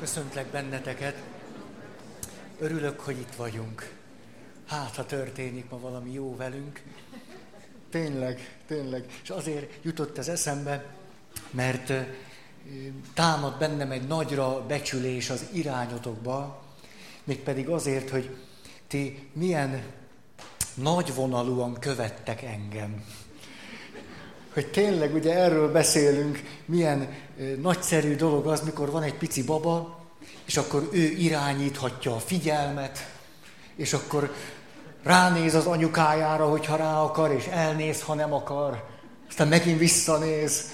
Köszöntlek benneteket. Örülök, hogy itt vagyunk. Hát, ha történik ma valami jó velünk. Tényleg, tényleg. És azért jutott ez eszembe, mert támad bennem egy nagyra becsülés az irányotokba, mégpedig azért, hogy ti milyen nagyvonalúan követtek engem. Hogy tényleg ugye erről beszélünk, milyen nagyszerű dolog az, mikor van egy pici baba, és akkor ő irányíthatja a figyelmet, és akkor ránéz az anyukájára, hogyha rá akar, és elnéz, ha nem akar. Aztán megint visszanéz.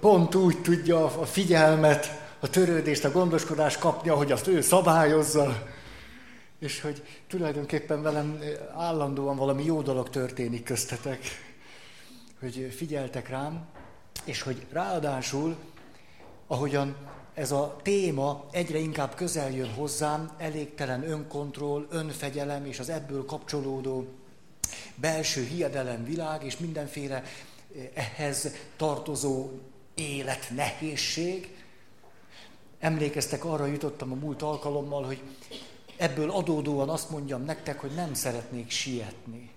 Pont úgy tudja a figyelmet, a törődést, a gondoskodást kapni, ahogy azt ő szabályozza. És hogy tulajdonképpen velem állandóan valami jó dolog történik köztetek. Hogy figyeltek rám, és hogy ráadásul, ahogyan ez a téma egyre inkább közel jön hozzám, elégtelen önkontroll, önfegyelem és az ebből kapcsolódó belső hiedelem világ, és mindenféle eh, ehhez tartozó élet nehézség. Emlékeztek, arra jutottam a múlt alkalommal, hogy ebből adódóan azt mondjam nektek, hogy nem szeretnék sietni.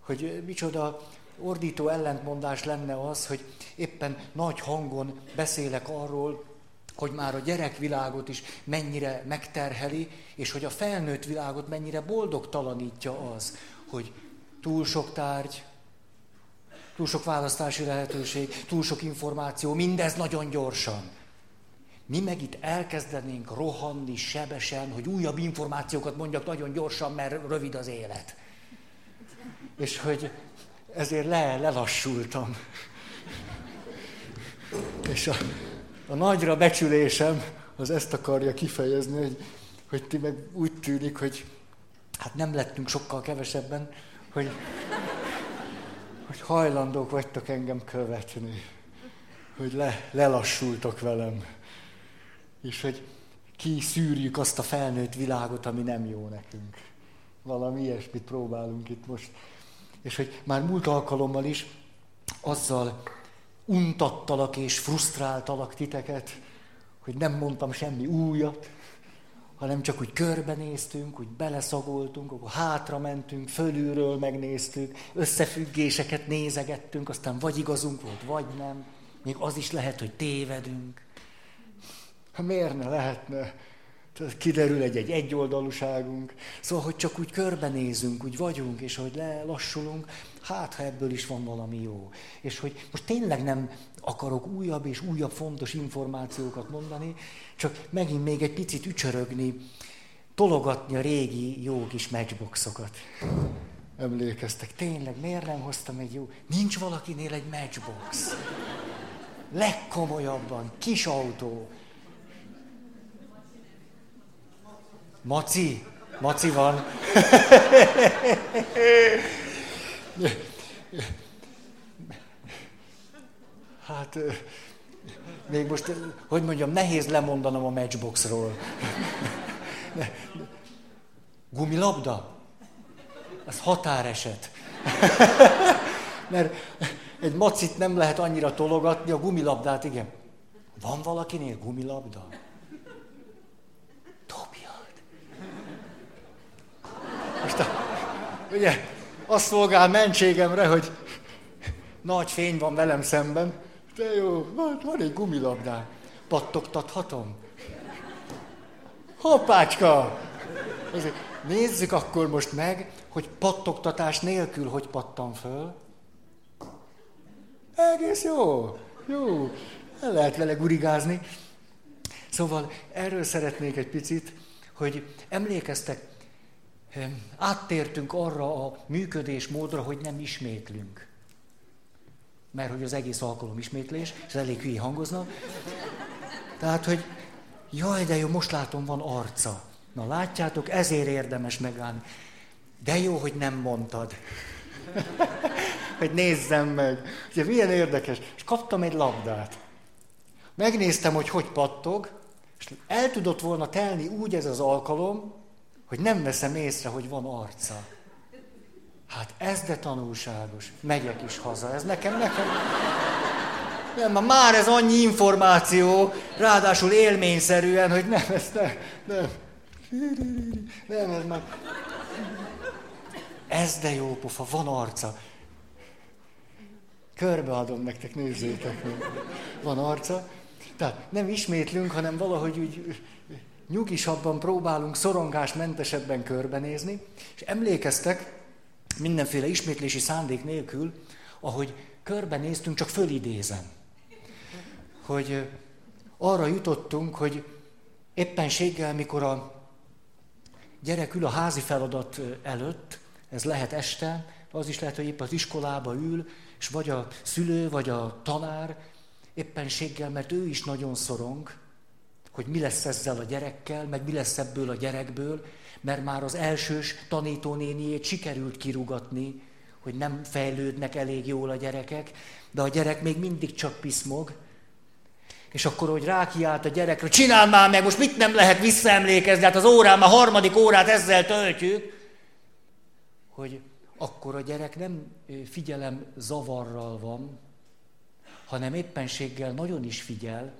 Hogy micsoda ordító ellentmondás lenne az, hogy éppen nagy hangon beszélek arról, hogy már a gyerekvilágot is mennyire megterheli, és hogy a felnőtt világot mennyire boldogtalanítja az, hogy túl sok tárgy, túl sok választási lehetőség, túl sok információ, mindez nagyon gyorsan. Mi meg itt elkezdenénk rohanni sebesen, hogy újabb információkat mondjak nagyon gyorsan, mert rövid az élet. És hogy ezért le, lelassultam. És a, a nagyra becsülésem az ezt akarja kifejezni, hogy, hogy ti meg úgy tűnik, hogy hát nem lettünk sokkal kevesebben, hogy, hogy hajlandók vagytok engem követni, hogy le, lelassultok velem, és hogy kiszűrjük azt a felnőtt világot, ami nem jó nekünk. Valami ilyesmit próbálunk itt most és hogy már múlt alkalommal is azzal untattalak és frusztráltalak titeket, hogy nem mondtam semmi újat, hanem csak úgy körbenéztünk, úgy beleszagoltunk, akkor hátra mentünk, fölülről megnéztük, összefüggéseket nézegettünk, aztán vagy igazunk volt, vagy nem. Még az is lehet, hogy tévedünk. Ha miért ne lehetne? Kiderül egy, egy egyoldalúságunk. Szóval, hogy csak úgy körbenézünk, úgy vagyunk, és hogy lelassulunk, hát ha ebből is van valami jó. És hogy most tényleg nem akarok újabb és újabb fontos információkat mondani, csak megint még egy picit ücsörögni, tologatni a régi jó kis matchboxokat. Emlékeztek, tényleg, miért nem hoztam egy jó... Nincs valakinél egy matchbox. Legkomolyabban, kis autó, Maci, Maci van. Hát, még most, hogy mondjam, nehéz lemondanom a matchboxról. Gumilabda? Az határeset. Mert egy macit nem lehet annyira tologatni, a gumilabdát igen. Van valakinél gumilabda? Most a, ugye, azt szolgál mentségemre, hogy nagy fény van velem szemben. De jó, van, van egy gumilabdá. Pattogtathatom? Hoppácska! Nézzük akkor most meg, hogy pattogtatás nélkül hogy pattan föl. Egész jó, jó. El lehet vele gurigázni. Szóval erről szeretnék egy picit, hogy emlékeztek, áttértünk arra a működésmódra, hogy nem ismétlünk. Mert hogy az egész alkalom ismétlés, és elég hülye hangozna. Tehát, hogy jaj, de jó, most látom, van arca. Na látjátok, ezért érdemes megállni. De jó, hogy nem mondtad. hogy nézzem meg. Ugye milyen érdekes. És kaptam egy labdát. Megnéztem, hogy hogy pattog, és el tudott volna telni úgy ez az alkalom, hogy nem veszem észre, hogy van arca. Hát ez de tanulságos. Megyek is haza. Ez nekem, nekem... Nem, már ez annyi információ, ráadásul élményszerűen, hogy nem, ez nem, nem. Nem, ez már... Ez de jó pofa, van arca. Körbeadom nektek, nézzétek meg. Van arca. Tehát nem ismétlünk, hanem valahogy úgy nyugisabban próbálunk szorongásmentesebben körbenézni, és emlékeztek, mindenféle ismétlési szándék nélkül, ahogy körbenéztünk, csak fölidézem. Hogy arra jutottunk, hogy éppenséggel, mikor a gyerek ül a házi feladat előtt, ez lehet este, az is lehet, hogy épp az iskolába ül, és vagy a szülő, vagy a tanár éppenséggel, mert ő is nagyon szorong, hogy mi lesz ezzel a gyerekkel, meg mi lesz ebből a gyerekből, mert már az elsős tanítónéniét sikerült kirugatni, hogy nem fejlődnek elég jól a gyerekek, de a gyerek még mindig csak piszmog. És akkor, hogy rákiált a gyerekre, csinál már meg, most mit nem lehet visszaemlékezni, hát az órán, a harmadik órát ezzel töltjük, hogy akkor a gyerek nem figyelem zavarral van, hanem éppenséggel nagyon is figyel,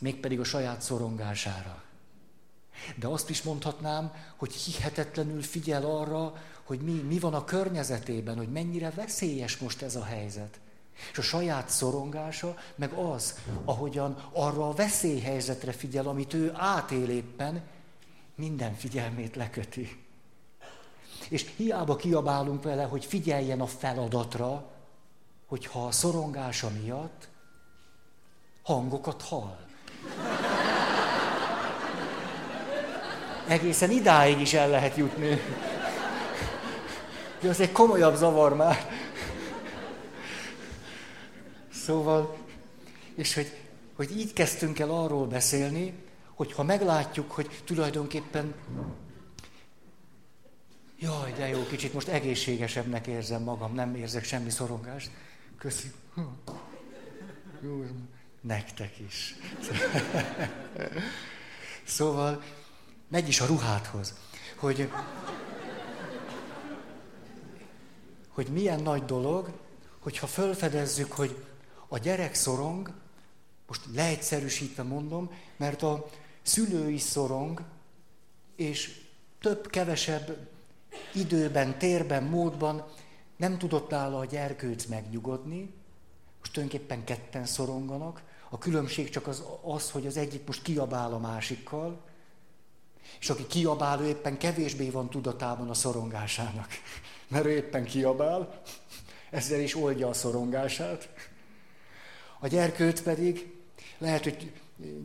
mégpedig a saját szorongására. De azt is mondhatnám, hogy hihetetlenül figyel arra, hogy mi, mi van a környezetében, hogy mennyire veszélyes most ez a helyzet. És a saját szorongása meg az, ahogyan arra a veszélyhelyzetre figyel, amit ő átél éppen, minden figyelmét leköti. És hiába kiabálunk vele, hogy figyeljen a feladatra, hogyha a szorongása miatt hangokat hall. Egészen idáig is el lehet jutni. De az egy komolyabb zavar már. Szóval, és hogy, hogy így kezdtünk el arról beszélni, hogy ha meglátjuk, hogy tulajdonképpen Jaj, de jó, kicsit most egészségesebbnek érzem magam, nem érzek semmi szorongást. Köszi. Jó, nektek is. Szóval megy is a ruhádhoz, hogy, hogy milyen nagy dolog, hogyha fölfedezzük, hogy a gyerek szorong, most leegyszerűsítve mondom, mert a szülő is szorong, és több-kevesebb időben, térben, módban nem tudott nála a gyerkőc megnyugodni, most tulajdonképpen ketten szoronganak, a különbség csak az, az, hogy az egyik most kiabál a másikkal, és aki kiabál, ő éppen kevésbé van tudatában a szorongásának. Mert ő éppen kiabál, ezzel is oldja a szorongását. A gyerkőt pedig lehet, hogy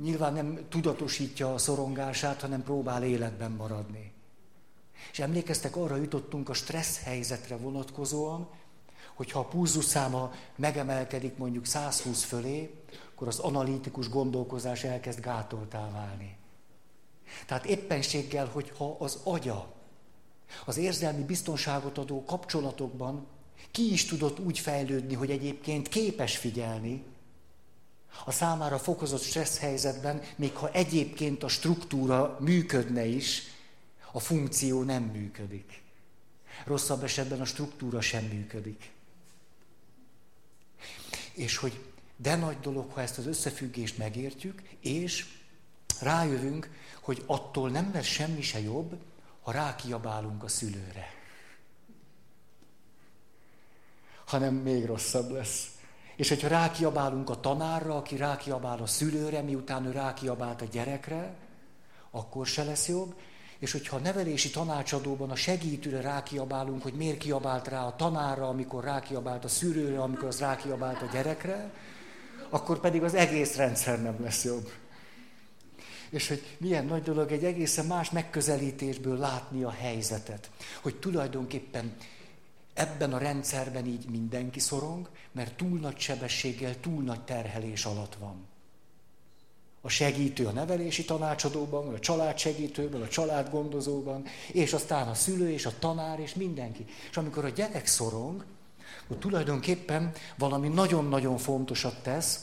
nyilván nem tudatosítja a szorongását, hanem próbál életben maradni. És emlékeztek, arra jutottunk a stressz helyzetre vonatkozóan, hogyha a pulzuszáma megemelkedik mondjuk 120 fölé, akkor az analitikus gondolkozás elkezd gátoltá válni. Tehát éppenséggel, hogyha az agya az érzelmi biztonságot adó kapcsolatokban ki is tudott úgy fejlődni, hogy egyébként képes figyelni, a számára fokozott stressz helyzetben, még ha egyébként a struktúra működne is, a funkció nem működik. Rosszabb esetben a struktúra sem működik. És hogy de nagy dolog, ha ezt az összefüggést megértjük, és rájövünk, hogy attól nem lesz semmi se jobb, ha rákiabálunk a szülőre. Hanem még rosszabb lesz. És hogyha rákiabálunk a tanárra, aki rákiabál a szülőre, miután ő rákiabált a gyerekre, akkor se lesz jobb. És hogyha a nevelési tanácsadóban a segítőre rákiabálunk, hogy miért kiabált rá a tanárra, amikor rákiabált a szülőre, amikor az rákiabált a gyerekre, akkor pedig az egész rendszer nem lesz jobb. És hogy milyen nagy dolog egy egészen más megközelítésből látni a helyzetet. Hogy tulajdonképpen ebben a rendszerben így mindenki szorong, mert túl nagy sebességgel, túl nagy terhelés alatt van. A segítő a nevelési tanácsadóban, a családsegítőben, a családgondozóban, és aztán a szülő és a tanár, és mindenki. És amikor a gyerek szorong, akkor tulajdonképpen valami nagyon-nagyon fontosat tesz,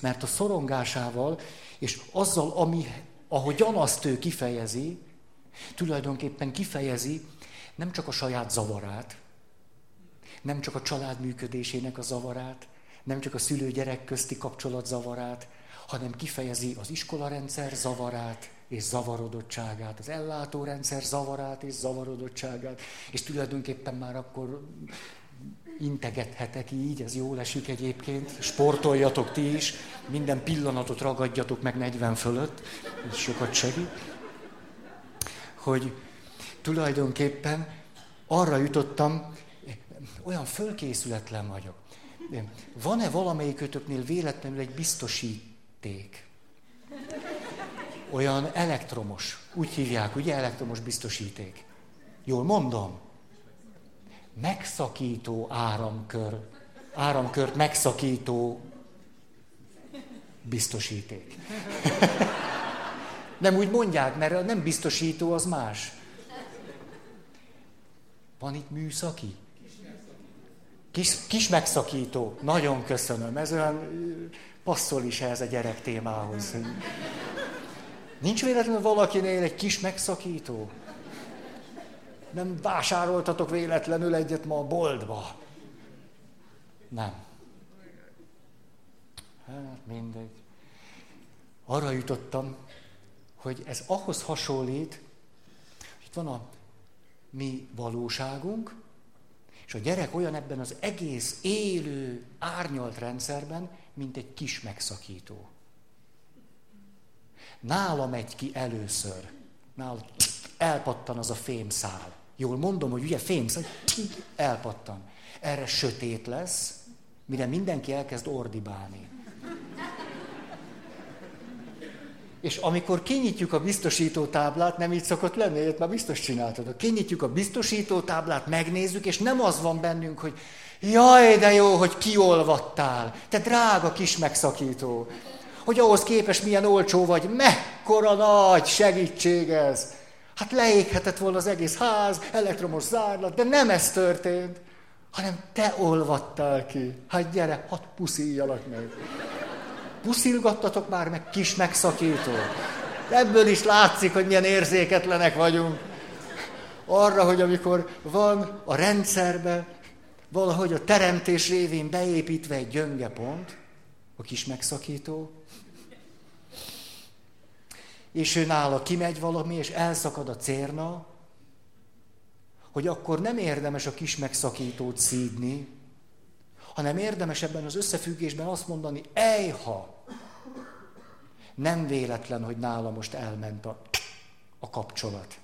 mert a szorongásával és azzal, ami, ahogyan azt ő kifejezi, tulajdonképpen kifejezi nem csak a saját zavarát, nem csak a család működésének a zavarát, nem csak a szülő-gyerek közti kapcsolat zavarát, hanem kifejezi az iskolarendszer zavarát és zavarodottságát, az ellátórendszer zavarát és zavarodottságát, és tulajdonképpen már akkor integethetek így, ez jól esik egyébként, sportoljatok ti is, minden pillanatot ragadjatok meg 40 fölött, ez sokat segít, hogy tulajdonképpen arra jutottam, olyan fölkészületlen vagyok. Van-e valamelyikötöknél véletlenül egy biztosíték? Olyan elektromos, úgy hívják, ugye elektromos biztosíték. Jól mondom? Megszakító áramkör, áramkört megszakító biztosíték. nem úgy mondják, mert nem biztosító, az más. Van itt műszaki? Kis, kis megszakító. Nagyon köszönöm. Ez olyan passzol is ehhez a gyerek témához. Nincs véletlenül valakinél egy kis megszakító? Nem vásároltatok véletlenül egyet ma a boltba. Nem. Hát mindegy. Arra jutottam, hogy ez ahhoz hasonlít, itt van a mi valóságunk, és a gyerek olyan ebben az egész élő, árnyalt rendszerben, mint egy kis megszakító. Nála megy ki először. Nála elpattan az a fémszál. Jól mondom, hogy ugye fémszál, elpattan. Erre sötét lesz, mire mindenki elkezd ordibálni. És amikor kinyitjuk a biztosító táblát, nem így szokott lenni, ilyet már biztos csináltad. Kinyitjuk a biztosító táblát, megnézzük, és nem az van bennünk, hogy jaj, de jó, hogy kiolvattál, te drága kis megszakító. Hogy ahhoz képest milyen olcsó vagy, mekkora nagy segítség ez. Hát leéghetett volna az egész ház, elektromos zárlat, de nem ez történt, hanem te olvattál ki. Hát gyere, hadd puszíjalak meg. Puszilgattatok már meg, kis megszakító. Ebből is látszik, hogy milyen érzéketlenek vagyunk. Arra, hogy amikor van a rendszerbe valahogy a teremtés révén beépítve egy gyönge pont, a kis megszakító, és ő nála kimegy valami, és elszakad a cérna, hogy akkor nem érdemes a kis megszakítót szídni, hanem érdemes ebben az összefüggésben azt mondani, ejha, nem véletlen, hogy nála most elment a, a kapcsolat.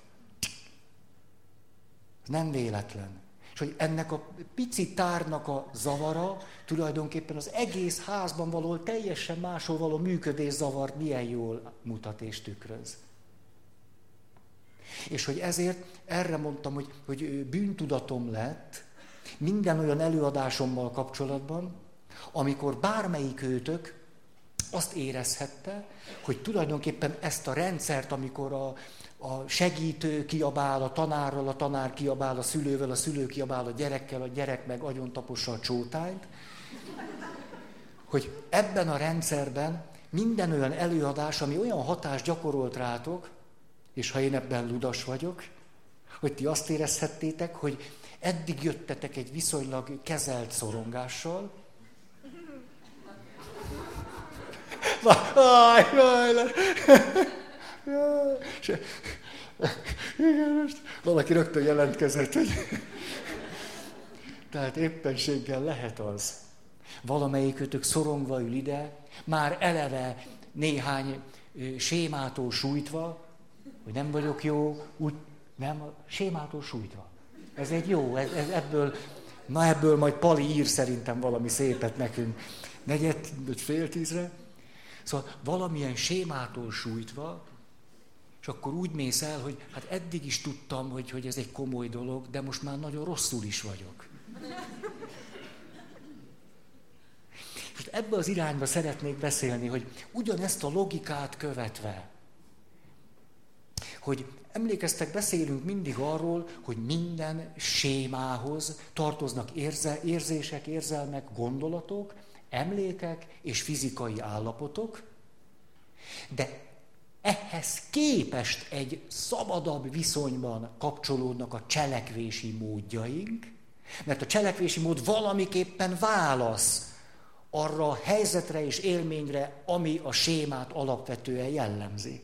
Nem véletlen. És hogy ennek a pici tárnak a zavara tulajdonképpen az egész házban való teljesen máshol való működés zavart milyen jól mutat és tükröz. És hogy ezért erre mondtam, hogy, hogy bűntudatom lett minden olyan előadásommal kapcsolatban, amikor bármelyik őtök azt érezhette, hogy tulajdonképpen ezt a rendszert, amikor a, a segítő kiabál a tanárral, a tanár kiabál a szülővel, a szülő kiabál a gyerekkel, a gyerek meg agyon tapossa a csótányt, hogy ebben a rendszerben minden olyan előadás, ami olyan hatást gyakorolt rátok, és ha én ebben ludas vagyok, hogy ti azt érezhettétek, hogy eddig jöttetek egy viszonylag kezelt szorongással, Aj, igen, most valaki rögtön jelentkezett, hogy... Tehát éppenséggel lehet az. Valamelyikőtök szorongva ül ide, már eleve néhány sémától sújtva, hogy nem vagyok jó, úgy nem, sémától sújtva. Ez egy jó, ez, ez ebből, na ebből majd Pali ír szerintem valami szépet nekünk. Negyed, vagy fél tízre. Szóval valamilyen sémától sújtva, és akkor úgy mész el, hogy hát eddig is tudtam, hogy, hogy ez egy komoly dolog, de most már nagyon rosszul is vagyok. És ebbe az irányba szeretnék beszélni, hogy ugyanezt a logikát követve, hogy emlékeztek, beszélünk mindig arról, hogy minden sémához tartoznak érze, érzések, érzelmek, gondolatok, emlékek és fizikai állapotok, de ehhez képest egy szabadabb viszonyban kapcsolódnak a cselekvési módjaink, mert a cselekvési mód valamiképpen válasz arra a helyzetre és élményre, ami a sémát alapvetően jellemzi.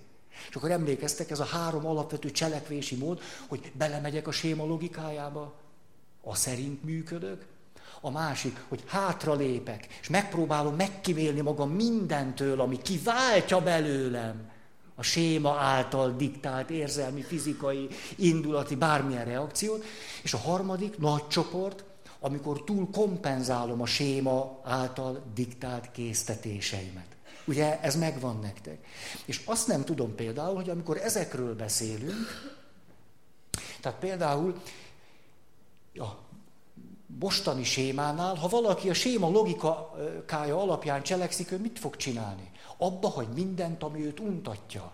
És akkor emlékeztek, ez a három alapvető cselekvési mód, hogy belemegyek a séma logikájába, a szerint működök, a másik, hogy hátralépek, és megpróbálom megkivélni magam mindentől, ami kiváltja belőlem a séma által diktált érzelmi, fizikai, indulati, bármilyen reakciót. És a harmadik nagy csoport, amikor túl kompenzálom a séma által diktált késztetéseimet. Ugye ez megvan nektek. És azt nem tudom például, hogy amikor ezekről beszélünk, tehát például a mostani sémánál, ha valaki a séma logikája alapján cselekszik, ő mit fog csinálni? Abba, hogy mindent, ami őt untatja.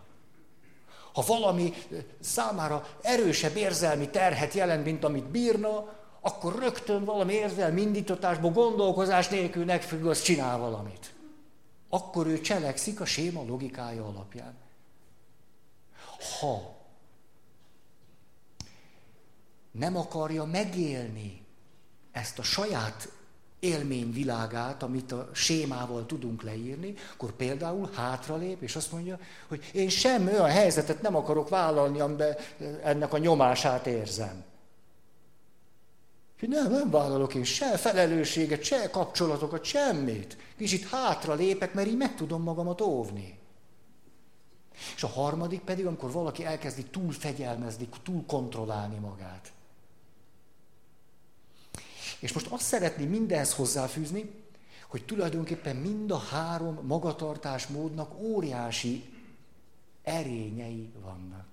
Ha valami számára erősebb érzelmi terhet jelent, mint amit bírna, akkor rögtön valami érzelmi indítatásból, gondolkozás nélkül megfügg, az csinál valamit. Akkor ő cselekszik a séma logikája alapján. Ha nem akarja megélni ezt a saját élményvilágát, amit a sémával tudunk leírni, akkor például hátralép, és azt mondja, hogy én sem olyan helyzetet nem akarok vállalni, amiben ennek a nyomását érzem. Hogy nem, nem vállalok én se felelősséget, se kapcsolatokat, semmit. Kicsit hátra lépek, mert így meg tudom magamat óvni. És a harmadik pedig, amikor valaki elkezdi túl fegyelmezni, túl kontrollálni magát. És most azt szeretném mindenhez hozzáfűzni, hogy tulajdonképpen mind a három magatartás módnak óriási erényei vannak.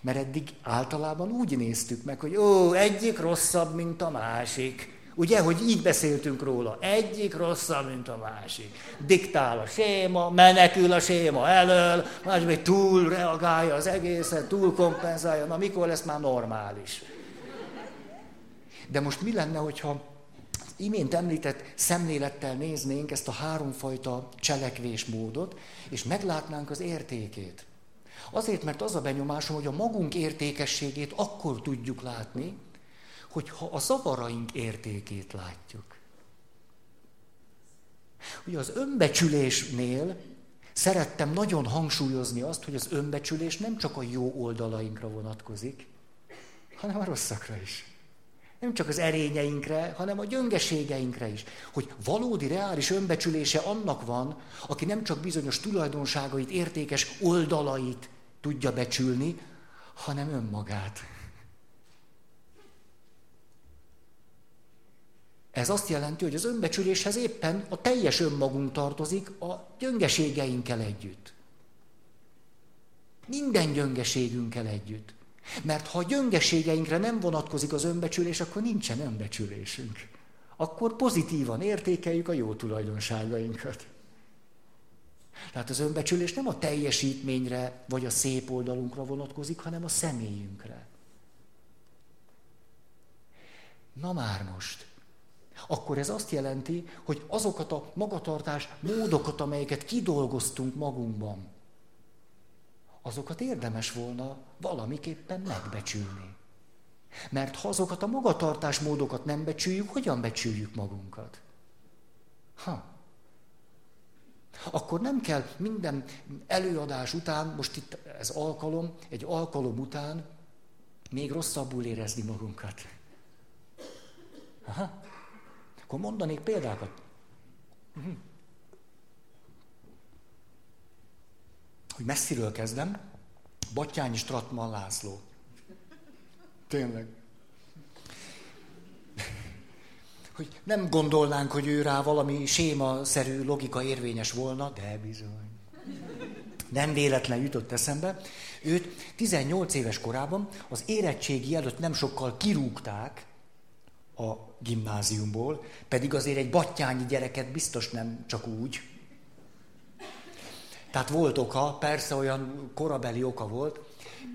Mert eddig általában úgy néztük meg, hogy ó, egyik rosszabb, mint a másik. Ugye, hogy így beszéltünk róla. Egyik rosszabb, mint a másik. Diktál a séma, menekül a séma elől, más még túl reagálja az egészet, túl kompenzálja. Na, mikor lesz már normális? De most mi lenne, hogyha imént említett szemlélettel néznénk ezt a háromfajta cselekvésmódot, és meglátnánk az értékét. Azért, mert az a benyomásom, hogy a magunk értékességét akkor tudjuk látni, hogyha a zavaraink értékét látjuk. Ugye az önbecsülésnél szerettem nagyon hangsúlyozni azt, hogy az önbecsülés nem csak a jó oldalainkra vonatkozik, hanem a rosszakra is. Nem csak az erényeinkre, hanem a gyöngeségeinkre is. Hogy valódi, reális önbecsülése annak van, aki nem csak bizonyos tulajdonságait, értékes oldalait tudja becsülni, hanem önmagát. Ez azt jelenti, hogy az önbecsüléshez éppen a teljes önmagunk tartozik a gyöngeségeinkkel együtt. Minden gyöngeségünkkel együtt. Mert ha a gyöngeségeinkre nem vonatkozik az önbecsülés, akkor nincsen önbecsülésünk. Akkor pozitívan értékeljük a jó tulajdonságainkat. Tehát az önbecsülés nem a teljesítményre vagy a szép oldalunkra vonatkozik, hanem a személyünkre. Na már most. Akkor ez azt jelenti, hogy azokat a magatartás módokat, amelyeket kidolgoztunk magunkban, azokat érdemes volna valamiképpen megbecsülni. Mert ha azokat a magatartás módokat nem becsüljük, hogyan becsüljük magunkat? Ha. Akkor nem kell minden előadás után, most itt ez alkalom, egy alkalom után még rosszabbul érezni magunkat. Aha. Akkor mondanék példákat. Uh-huh. Hogy messziről kezdem, Batyányi Stratman László. Tényleg. Hogy nem gondolnánk, hogy ő rá valami séma-szerű logika érvényes volna, de bizony. Nem véletlen jutott eszembe. Őt 18 éves korában az érettségi előtt nem sokkal kirúgták a gimnáziumból, pedig azért egy battyányi gyereket biztos nem csak úgy, tehát volt oka, persze olyan korabeli oka volt.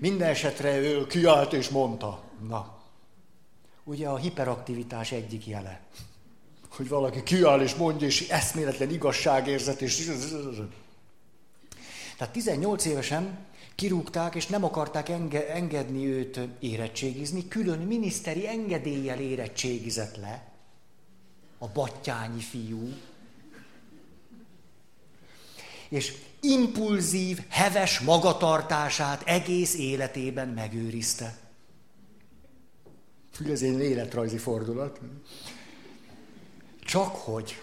Minden esetre ő kiállt és mondta. Na, ugye a hiperaktivitás egyik jele. Hogy valaki kiáll és mondja, és eszméletlen igazságérzet, és... Tehát 18 évesen kirúgták, és nem akarták enge- engedni őt érettségizni, külön miniszteri engedéllyel érettségizett le. a battyányi fiú. És impulzív, heves magatartását egész életében megőrizte. Ez egy életrajzi fordulat. Csak hogy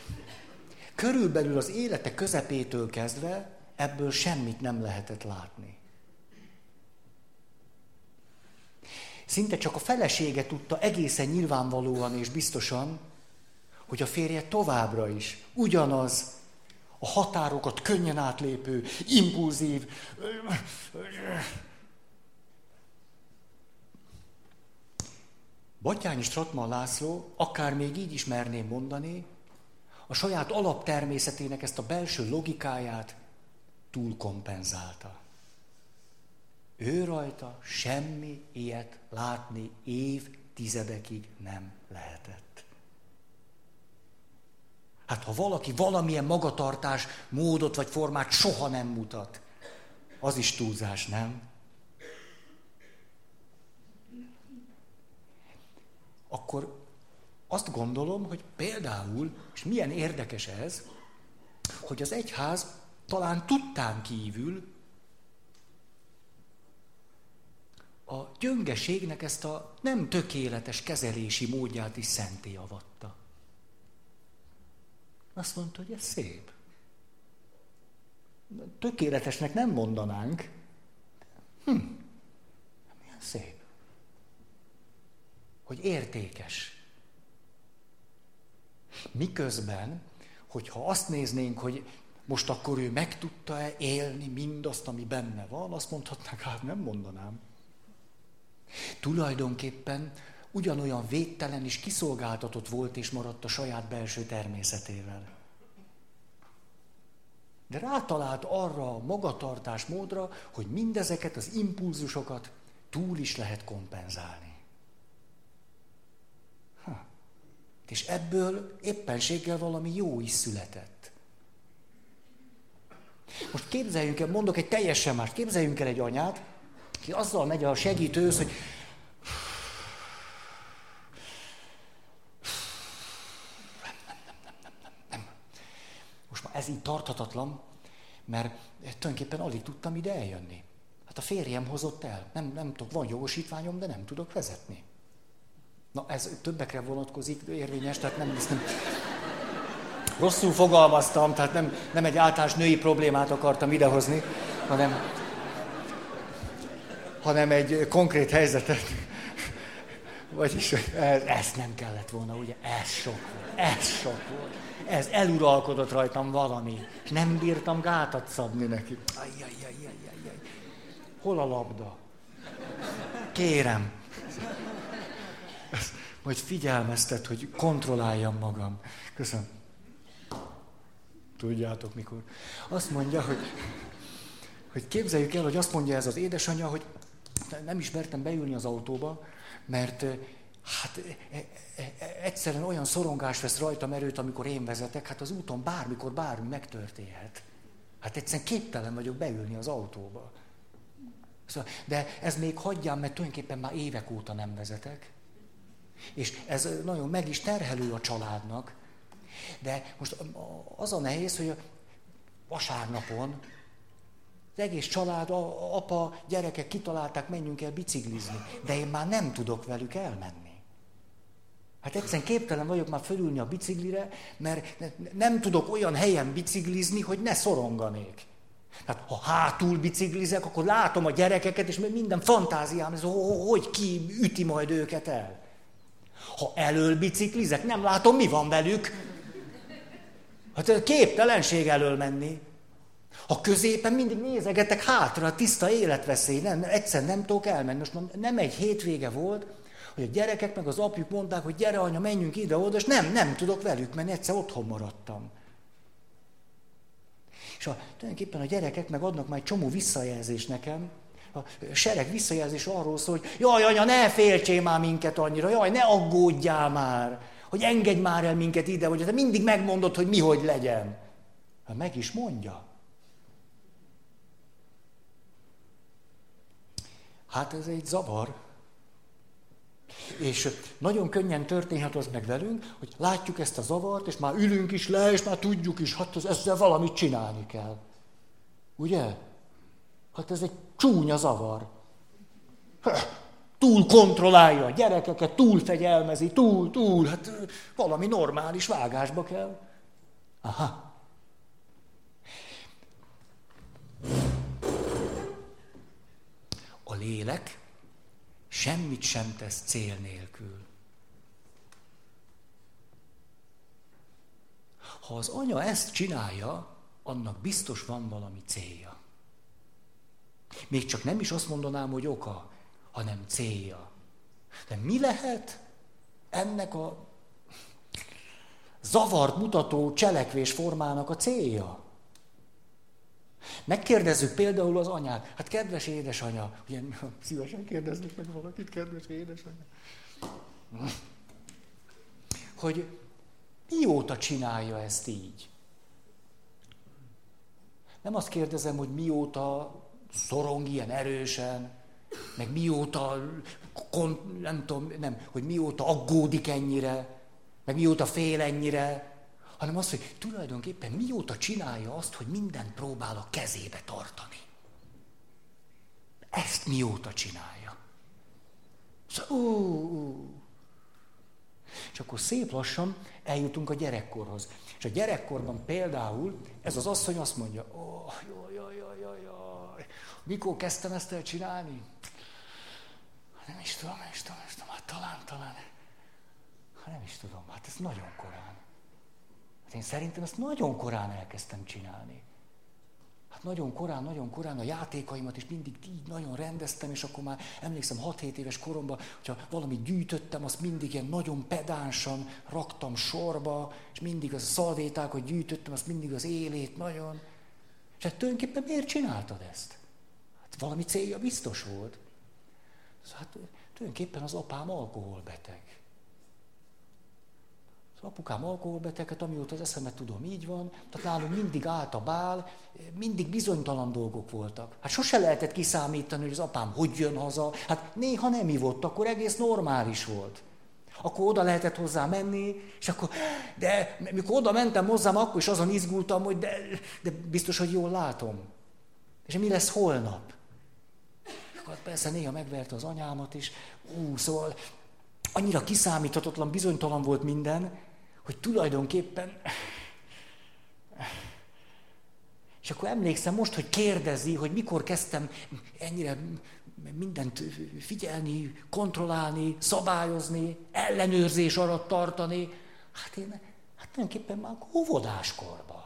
körülbelül az élete közepétől kezdve ebből semmit nem lehetett látni. Szinte csak a felesége tudta egészen nyilvánvalóan és biztosan, hogy a férje továbbra is ugyanaz, a határokat könnyen átlépő, impulzív, Batyányi Stratman László, akár még így is merném mondani, a saját alaptermészetének ezt a belső logikáját túlkompenzálta. Ő rajta semmi ilyet látni évtizedekig nem lehetett. Hát ha valaki valamilyen magatartás, módot vagy formát soha nem mutat, az is túlzás, nem? Akkor azt gondolom, hogy például, és milyen érdekes ez, hogy az egyház talán tudtán kívül a gyöngeségnek ezt a nem tökéletes kezelési módját is szenté avatta. Azt mondta, hogy ez szép. Tökéletesnek nem mondanánk. Hm, milyen szép. Hogy értékes. Miközben, hogyha azt néznénk, hogy most akkor ő meg tudta-e élni mindazt, ami benne van, azt mondhatnák, hát nem mondanám. Tulajdonképpen ugyanolyan védtelen és kiszolgáltatott volt és maradt a saját belső természetével. De rátalált arra a magatartás módra, hogy mindezeket az impulzusokat túl is lehet kompenzálni. Ha. És ebből éppenséggel valami jó is született. Most képzeljünk el, mondok egy teljesen más, képzeljünk el egy anyát, ki azzal megy a segítőhöz, hogy Most már ez így tarthatatlan, mert tulajdonképpen alig tudtam ide eljönni. Hát a férjem hozott el. Nem, nem tudok, van jogosítványom, de nem tudok vezetni. Na, ez többekre vonatkozik, érvényes, tehát nem, nem rosszul fogalmaztam, tehát nem, nem egy általános női problémát akartam idehozni, hanem hanem egy konkrét helyzetet. Vagyis ez, ezt nem kellett volna, ugye? Ez sok volt. Ez sok volt. Ez eluralkodott rajtam valami. És nem bírtam gátat szabni neki. Ajjajjajjajjaj. Hol a labda? Kérem. Majd figyelmeztet, hogy kontrolláljam magam. Köszönöm. Tudjátok mikor. Azt mondja, hogy, hogy képzeljük el, hogy azt mondja ez az édesanyja, hogy nem ismertem beülni az autóba, mert hát e, e, e, egyszerűen olyan szorongás vesz rajtam erőt, amikor én vezetek, hát az úton bármikor bármi megtörténhet. Hát egyszerűen képtelen vagyok beülni az autóba. Szóval, de ez még hagyjam, mert tulajdonképpen már évek óta nem vezetek. És ez nagyon meg is terhelő a családnak. De most az a nehéz, hogy vasárnapon az egész család, apa, gyerekek kitalálták, menjünk el biciklizni. De én már nem tudok velük elmenni. Hát egyszerűen képtelen vagyok már fölülni a biciklire, mert nem tudok olyan helyen biciklizni, hogy ne szoronganék. Hát ha hátul biciklizek, akkor látom a gyerekeket, és minden fantáziám, ez, hogy ki üti majd őket el. Ha elől biciklizek, nem látom, mi van velük. Hát képtelenség elől menni. A középen mindig nézegetek hátra, a tiszta életveszély, nem, egyszer nem tudok elmenni. Most nem egy hétvége volt, hogy a gyerekek meg az apjuk mondták, hogy gyere anya, menjünk ide-oda, és nem, nem tudok velük menni, egyszer otthon maradtam. És a, tulajdonképpen a gyerekek meg adnak már egy csomó visszajelzést nekem, a sereg visszajelzés arról szól, hogy jaj, anya, ne féltsél már minket annyira, jaj, ne aggódjál már, hogy engedj már el minket ide, hogy te mindig megmondod, hogy mi hogy legyen. Hát meg is mondja. Hát ez egy zavar. És nagyon könnyen történhet az meg velünk, hogy látjuk ezt a zavart, és már ülünk is le, és már tudjuk is, hát ezzel valamit csinálni kell. Ugye? Hát ez egy csúnya zavar. Túl kontrollálja a gyerekeket, túl fegyelmezi, túl, túl, hát valami normális vágásba kell. Aha. A lélek semmit sem tesz cél nélkül. Ha az anya ezt csinálja, annak biztos van valami célja. Még csak nem is azt mondanám, hogy oka, hanem célja. De mi lehet ennek a zavart mutató cselekvés formának a célja? Megkérdezzük például az anyát. Hát kedves édesanya, ugye szívesen kérdeznek meg valakit, kedves édesanya. Hogy mióta csinálja ezt így? Nem azt kérdezem, hogy mióta szorong ilyen erősen, meg mióta, kon, nem tudom, nem, hogy mióta aggódik ennyire, meg mióta fél ennyire, hanem azt, hogy tulajdonképpen mióta csinálja azt, hogy mindent próbál a kezébe tartani. Ezt mióta csinálja. Szóval. És akkor szép lassan eljutunk a gyerekkorhoz. És a gyerekkorban például ez az asszony azt mondja, ó, oh, jaj, jaj, jaj, jaj. Mikor kezdtem ezt el csinálni? Nem is tudom, nem is tudom, nem is tudom, hát talán, talán. Hát nem is tudom, hát ez nagyon korán. Hát én szerintem ezt nagyon korán elkezdtem csinálni. Hát nagyon korán, nagyon korán a játékaimat is mindig így nagyon rendeztem, és akkor már emlékszem 6-7 éves koromban, hogyha valamit gyűjtöttem, azt mindig ilyen nagyon pedánsan raktam sorba, és mindig az a szalvétákat gyűjtöttem, azt mindig az élét nagyon. És hát tulajdonképpen miért csináltad ezt? Hát valami célja biztos volt. Hát tulajdonképpen az apám alkoholbeteg. Apukám alkoholbeteget, amióta az eszemet tudom, így van. Tehát nálunk mindig állt a bál, mindig bizonytalan dolgok voltak. Hát sose lehetett kiszámítani, hogy az apám hogy jön haza. Hát néha nem ivott, akkor egész normális volt. Akkor oda lehetett hozzá menni, és akkor, de mikor oda mentem hozzám, akkor is azon izgultam, hogy de, de biztos, hogy jól látom. És mi lesz holnap? akkor persze néha megverte az anyámat is. Ú, szóval annyira kiszámíthatatlan, bizonytalan volt minden, hogy tulajdonképpen... És akkor emlékszem most, hogy kérdezi, hogy mikor kezdtem ennyire mindent figyelni, kontrollálni, szabályozni, ellenőrzés alatt tartani. Hát én, hát tulajdonképpen már óvodáskorban.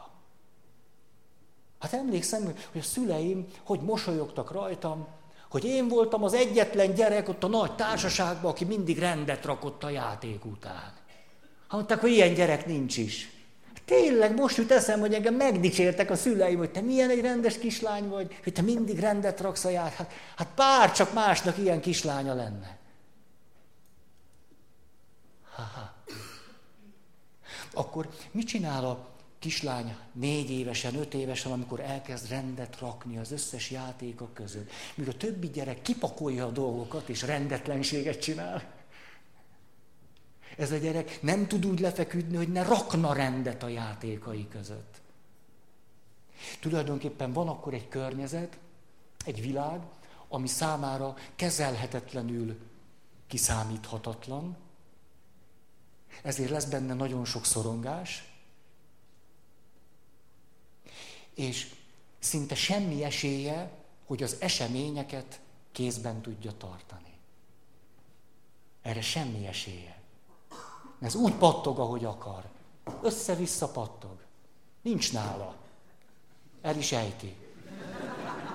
Hát emlékszem, hogy a szüleim, hogy mosolyogtak rajtam, hogy én voltam az egyetlen gyerek ott a nagy társaságban, aki mindig rendet rakott a játék után. Ha mondták, hogy ilyen gyerek nincs is. Tényleg most jut eszem, hogy engem megdicsértek a szüleim, hogy te milyen egy rendes kislány vagy, hogy te mindig rendet raksz a ját. Hát, hát bár csak másnak ilyen kislánya lenne. Ha-ha. Akkor mit csinál a kislány négy évesen, öt évesen, amikor elkezd rendet rakni az összes játékok között, míg a többi gyerek kipakolja a dolgokat és rendetlenséget csinál. Ez a gyerek nem tud úgy lefeküdni, hogy ne rakna rendet a játékai között. Tulajdonképpen van akkor egy környezet, egy világ, ami számára kezelhetetlenül kiszámíthatatlan, ezért lesz benne nagyon sok szorongás, és szinte semmi esélye, hogy az eseményeket kézben tudja tartani. Erre semmi esélye. Ez úgy pattog, ahogy akar. Össze-vissza pattog. Nincs nála. El is ejti.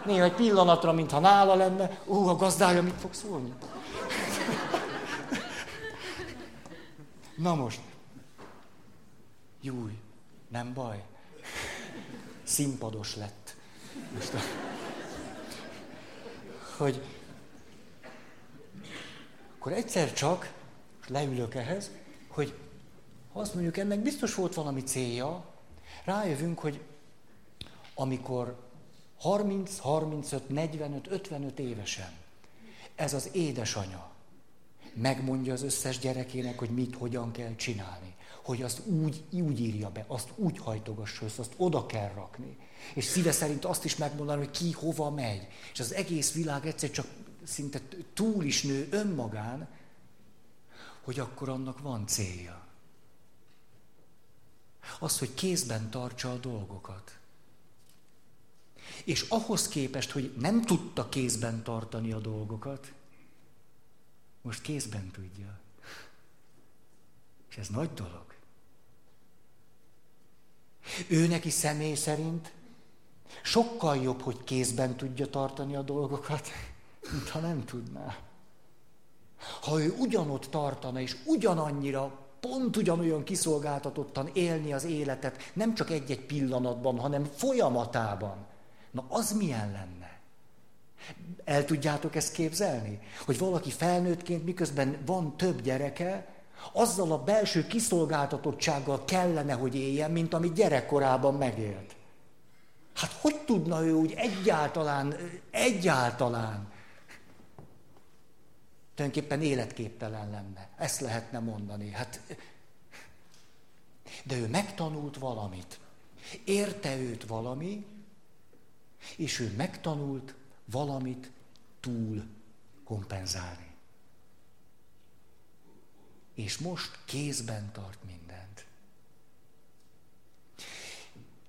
Néha egy pillanatra, mintha nála lenne, ú, a gazdája mit fog szólni? Na most. Júj, nem baj színpados lett. Most a... Hogy akkor egyszer csak, leülök ehhez, hogy azt mondjuk, ennek biztos volt valami célja, rájövünk, hogy amikor 30, 35, 45, 55 évesen ez az édesanya megmondja az összes gyerekének, hogy mit, hogyan kell csinálni. Hogy azt úgy, úgy írja be, azt úgy hajtogassa össze, azt oda kell rakni. És szíve szerint azt is megmondani, hogy ki hova megy. És az egész világ egyszer csak szinte túl is nő önmagán, hogy akkor annak van célja. Az, hogy kézben tartsa a dolgokat. És ahhoz képest, hogy nem tudta kézben tartani a dolgokat, most kézben tudja. És ez nagy dolog. Ő neki személy szerint sokkal jobb, hogy kézben tudja tartani a dolgokat, mint ha nem tudná. Ha ő ugyanott tartana, és ugyanannyira, pont ugyanolyan kiszolgáltatottan élni az életet, nem csak egy-egy pillanatban, hanem folyamatában, na az milyen lenne? El tudjátok ezt képzelni? Hogy valaki felnőttként, miközben van több gyereke, azzal a belső kiszolgáltatottsággal kellene, hogy éljen, mint amit gyerekkorában megélt. Hát hogy tudna ő úgy egyáltalán, egyáltalán tulajdonképpen életképtelen lenne. Ezt lehetne mondani. Hát, de ő megtanult valamit. Érte őt valami, és ő megtanult valamit túl kompenzálni. És most kézben tart mindent.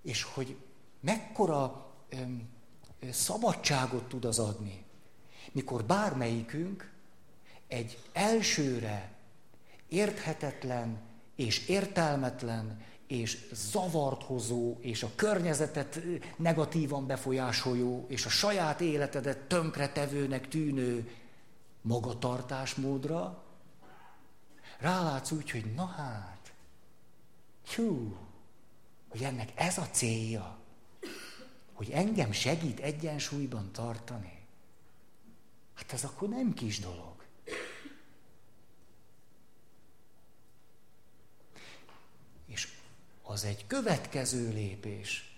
És hogy mekkora öm, szabadságot tud az adni, mikor bármelyikünk egy elsőre érthetetlen és értelmetlen és zavart hozó, és a környezetet negatívan befolyásoló, és a saját életedet tönkretevőnek tűnő magatartásmódra, rálátsz úgy, hogy na hát, hú, hogy ennek ez a célja, hogy engem segít egyensúlyban tartani. Hát ez akkor nem kis dolog. Az egy következő lépés,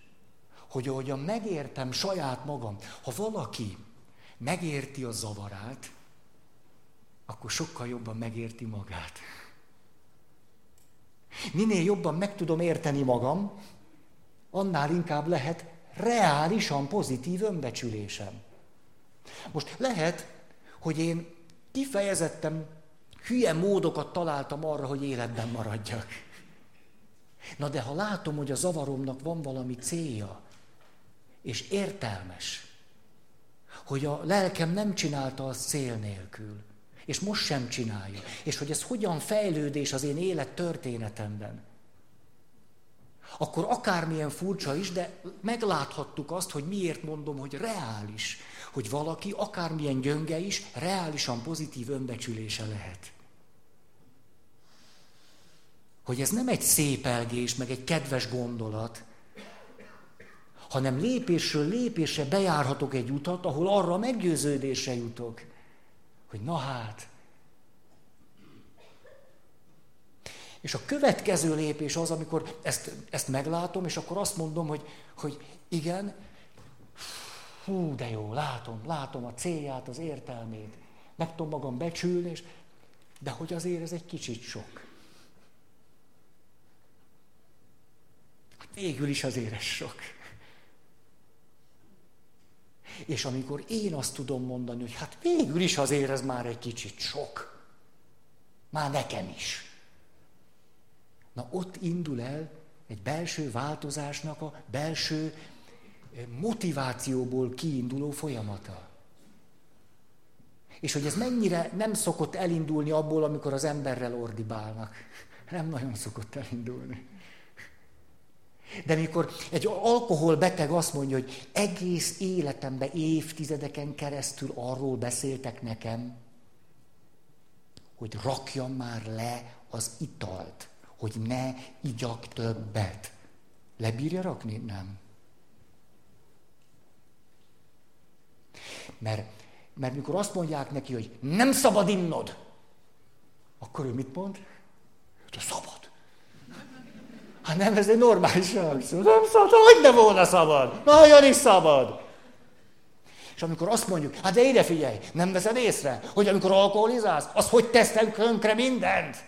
hogy ahogyan megértem saját magam, ha valaki megérti a zavarát, akkor sokkal jobban megérti magát. Minél jobban meg tudom érteni magam, annál inkább lehet reálisan pozitív önbecsülésem. Most lehet, hogy én kifejezetten hülye módokat találtam arra, hogy életben maradjak. Na de ha látom, hogy a zavaromnak van valami célja, és értelmes, hogy a lelkem nem csinálta azt cél nélkül, és most sem csinálja, és hogy ez hogyan fejlődés az én élet történetemben, akkor akármilyen furcsa is, de megláthattuk azt, hogy miért mondom, hogy reális, hogy valaki akármilyen gyönge is, reálisan pozitív önbecsülése lehet hogy ez nem egy szépelgés, meg egy kedves gondolat, hanem lépésről lépésre bejárhatok egy utat, ahol arra a meggyőződésre jutok, hogy na hát. És a következő lépés az, amikor ezt, ezt meglátom, és akkor azt mondom, hogy, hogy igen, hú, de jó, látom, látom a célját, az értelmét, meg tudom magam becsülni, és, de hogy azért ez egy kicsit sok. Végül is azért ez sok. És amikor én azt tudom mondani, hogy hát végül is azért ez már egy kicsit sok. Már nekem is. Na ott indul el egy belső változásnak a belső eh, motivációból kiinduló folyamata. És hogy ez mennyire nem szokott elindulni abból, amikor az emberrel ordibálnak. Nem nagyon szokott elindulni. De mikor egy alkoholbeteg azt mondja, hogy egész életemben, évtizedeken keresztül arról beszéltek nekem, hogy rakjam már le az italt, hogy ne igyak többet. Lebírja rakni? Nem. Mert, mert mikor azt mondják neki, hogy nem szabad innod, akkor ő mit mond? De szabad. Hát nem, ez egy normális reakció. Nem szabad, hogy ne volna szabad. Nagyon is szabad. És amikor azt mondjuk, hát de ide figyelj, nem veszed észre, hogy amikor alkoholizálsz, az hogy tesz tönkre mindent?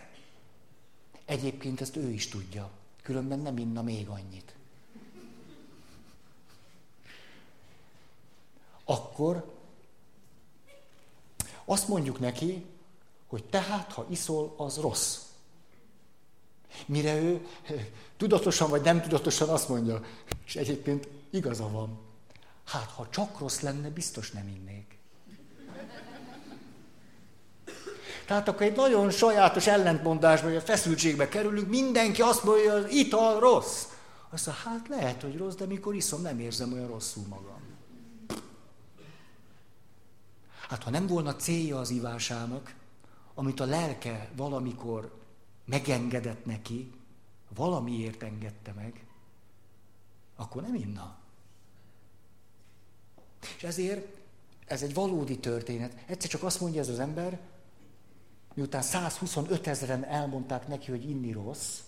Egyébként ezt ő is tudja, különben nem inna még annyit. Akkor azt mondjuk neki, hogy tehát, ha iszol, az rossz. Mire ő tudatosan vagy nem tudatosan azt mondja, és egyébként igaza van. Hát, ha csak rossz lenne, biztos nem innék. Tehát akkor egy nagyon sajátos ellentmondásba, vagy a feszültségbe kerülünk, mindenki azt mondja, hogy az ital rossz. Azt mondja, hát lehet, hogy rossz, de mikor iszom, nem érzem olyan rosszul magam. Hát ha nem volna célja az ivásának, amit a lelke valamikor megengedett neki, valamiért engedte meg, akkor nem inna. És ezért ez egy valódi történet. Egyszer csak azt mondja ez az ember, miután 125 ezeren elmondták neki, hogy inni rossz,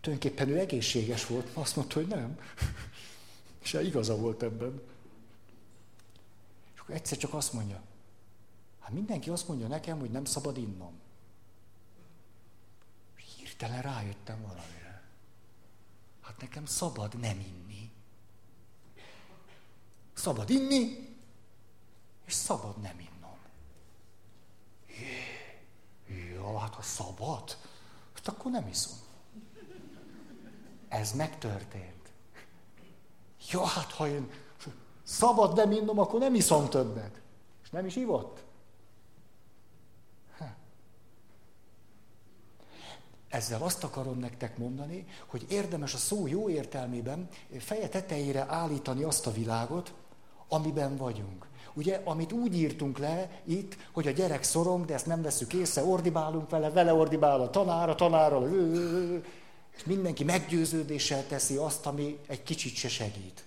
tulajdonképpen ő egészséges volt, azt mondta, hogy nem. És igaza volt ebben. És akkor egyszer csak azt mondja, hát mindenki azt mondja nekem, hogy nem szabad innom. Hirtelen rájöttem valamire. Hát nekem szabad nem inni. Szabad inni, és szabad nem innom. Jé, ja, hát ha szabad, hát akkor nem iszom. Ez megtörtént. Jó, hát ha én szabad nem innom, akkor nem iszom többet. És nem is ivott. Ezzel azt akarom nektek mondani, hogy érdemes a szó jó értelmében feje tetejére állítani azt a világot, amiben vagyunk. Ugye, amit úgy írtunk le itt, hogy a gyerek szorong, de ezt nem veszük észre, ordibálunk vele, vele ordibál a tanár, a tanárral, és mindenki meggyőződéssel teszi azt, ami egy kicsit se segít.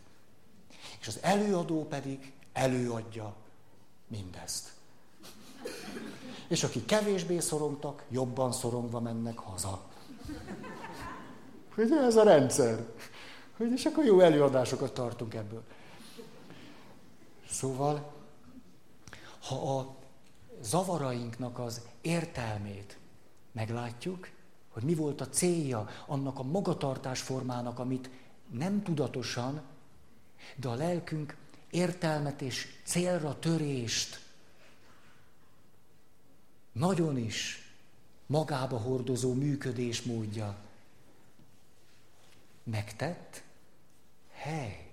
És az előadó pedig előadja mindezt. És akik kevésbé szorongtak, jobban szorongva mennek haza. Hogy ez a rendszer. Hogy és akkor jó előadásokat tartunk ebből. Szóval, ha a zavarainknak az értelmét meglátjuk, hogy mi volt a célja annak a magatartás formának, amit nem tudatosan, de a lelkünk értelmet és célra törést nagyon is magába hordozó működésmódja megtett, hely,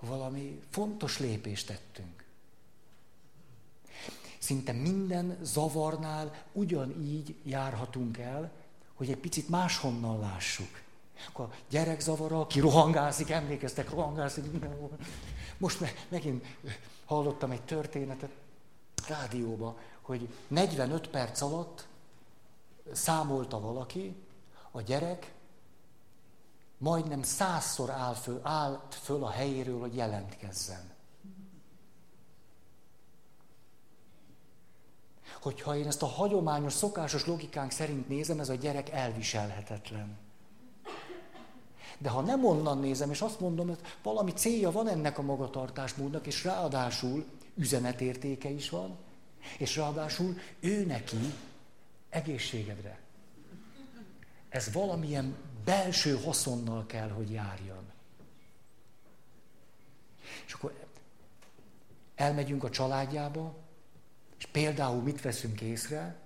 valami fontos lépést tettünk. Szinte minden zavarnál ugyanígy járhatunk el, hogy egy picit máshonnan lássuk. Akkor a gyerek zavara, aki rohangászik, emlékeztek, rohangászik. Most megint hallottam egy történetet rádióba, hogy 45 perc alatt számolta valaki, a gyerek majdnem százszor áll föl, állt föl a helyéről, hogy jelentkezzen. Hogyha én ezt a hagyományos, szokásos logikánk szerint nézem, ez a gyerek elviselhetetlen. De ha nem onnan nézem, és azt mondom, hogy valami célja van ennek a magatartásmódnak, és ráadásul üzenetértéke is van, és ráadásul ő neki egészségedre. Ez valamilyen belső haszonnal kell, hogy járjon. És akkor elmegyünk a családjába, és például mit veszünk észre,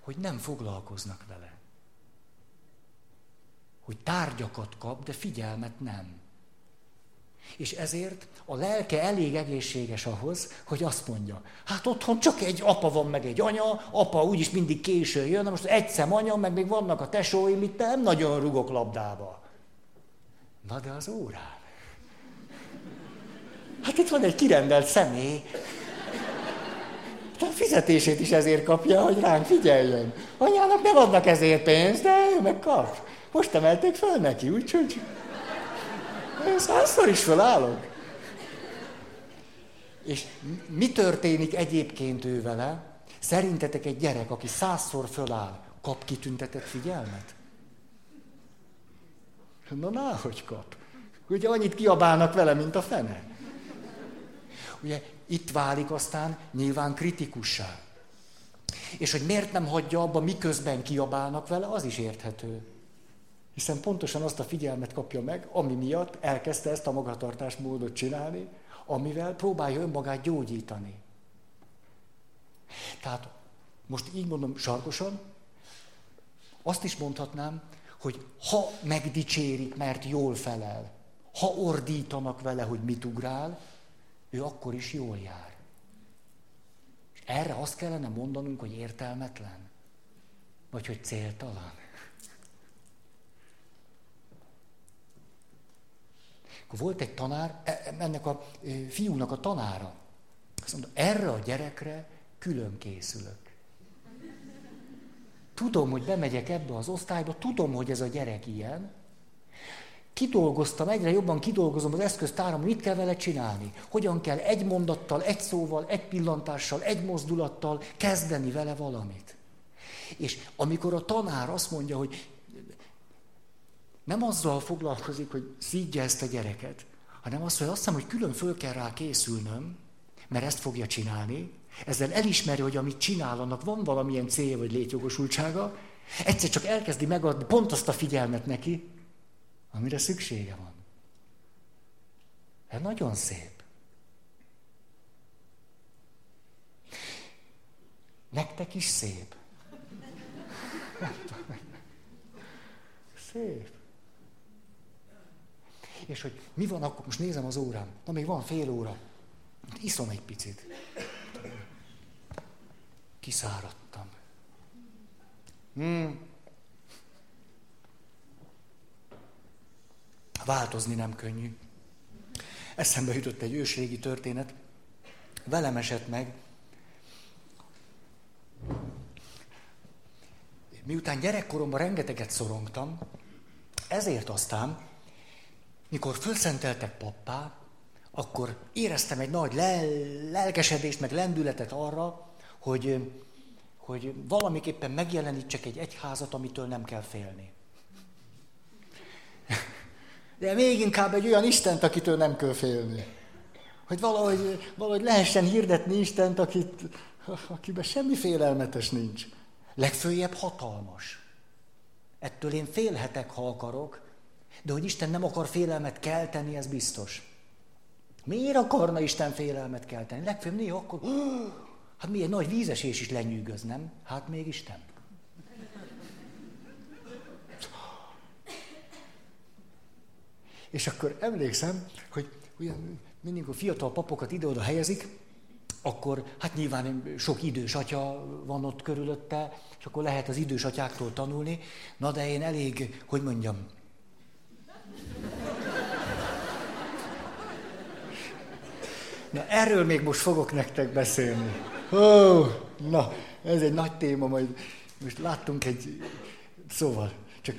hogy nem foglalkoznak vele. Hogy tárgyakat kap, de figyelmet nem. És ezért a lelke elég egészséges ahhoz, hogy azt mondja, hát otthon csak egy apa van, meg egy anya, apa úgyis mindig késő jön, na most egy szem anya, meg még vannak a tesóim, itt nem nagyon rugok labdába. Na de az órán. Hát itt van egy kirendelt személy. A fizetését is ezért kapja, hogy ránk figyeljen. Anyának nem adnak ezért pénzt, de ő meg kap. Most emelték föl neki, úgyhogy... Százszor is felállok. És mi történik egyébként ő vele? Szerintetek egy gyerek, aki százszor föláll, kap kitüntetett figyelmet? Na, na, hogy kap. Ugye annyit kiabálnak vele, mint a fene. Ugye itt válik aztán nyilván kritikussá. És hogy miért nem hagyja abba, miközben kiabálnak vele, az is érthető. Hiszen pontosan azt a figyelmet kapja meg, ami miatt elkezdte ezt a magatartásmódot csinálni, amivel próbálja önmagát gyógyítani. Tehát most így mondom sarkosan, azt is mondhatnám, hogy ha megdicsérik, mert jól felel, ha ordítanak vele, hogy mit ugrál, ő akkor is jól jár. És erre azt kellene mondanunk, hogy értelmetlen? Vagy hogy céltalan? Akkor volt egy tanár, e, ennek a e, fiúnak a tanára. Azt mondta, erre a gyerekre külön készülök. Tudom, hogy bemegyek ebbe az osztályba, tudom, hogy ez a gyerek ilyen. Kidolgoztam, egyre jobban kidolgozom az eszköztáram, mit kell vele csinálni. Hogyan kell egy mondattal, egy szóval, egy pillantással, egy mozdulattal kezdeni vele valamit. És amikor a tanár azt mondja, hogy nem azzal foglalkozik, hogy szídja ezt a gyereket, hanem azt, hogy azt hiszem, hogy külön föl kell rá készülnöm, mert ezt fogja csinálni, ezzel elismeri, hogy amit csinál, annak van valamilyen célja vagy létjogosultsága, egyszer csak elkezdi megadni pont azt a figyelmet neki, amire szüksége van. Ez nagyon szép. Nektek is szép. Szép. És hogy mi van akkor, most nézem az órám, na még van fél óra. Iszom egy picit. Kiszáradtam. Hmm. Változni nem könnyű. Eszembe jutott egy ősrégi történet. Velem esett meg. Miután gyerekkoromban rengeteget szorongtam, ezért aztán, mikor fölszenteltek pappá, akkor éreztem egy nagy lel- lelkesedést, meg lendületet arra, hogy, hogy valamiképpen megjelenítsek egy egyházat, amitől nem kell félni. De még inkább egy olyan Istent, akitől nem kell félni. Hogy valahogy, valahogy lehessen hirdetni Istent, akit, akiben semmi félelmetes nincs. Legfőjebb hatalmas. Ettől én félhetek, ha akarok, de hogy Isten nem akar félelmet kelteni, ez biztos. Miért akarna Isten félelmet kelteni? Legfőbb néha akkor, Hát milyen nagy vízesés is lenyűgöz, nem? Hát még Isten. És akkor emlékszem, hogy ugye, mindig a fiatal papokat ide-oda helyezik, akkor hát nyilván sok idős atya van ott körülötte, és akkor lehet az idős atyáktól tanulni. Na de én elég, hogy mondjam, Na erről még most fogok nektek beszélni. Ó, na, ez egy nagy téma, majd most láttunk egy... Szóval, csak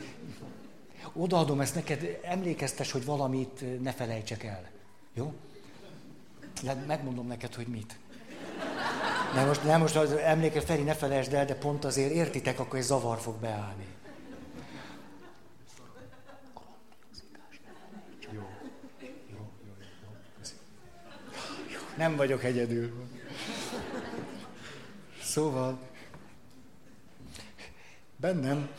odaadom ezt neked, emlékeztes, hogy valamit ne felejtsek el. Jó? De megmondom neked, hogy mit. Nem most, nem most az emléke, Feri, ne felejtsd el, de pont azért értitek, akkor egy zavar fog beállni. Nem vagyok egyedül. Szóval bennem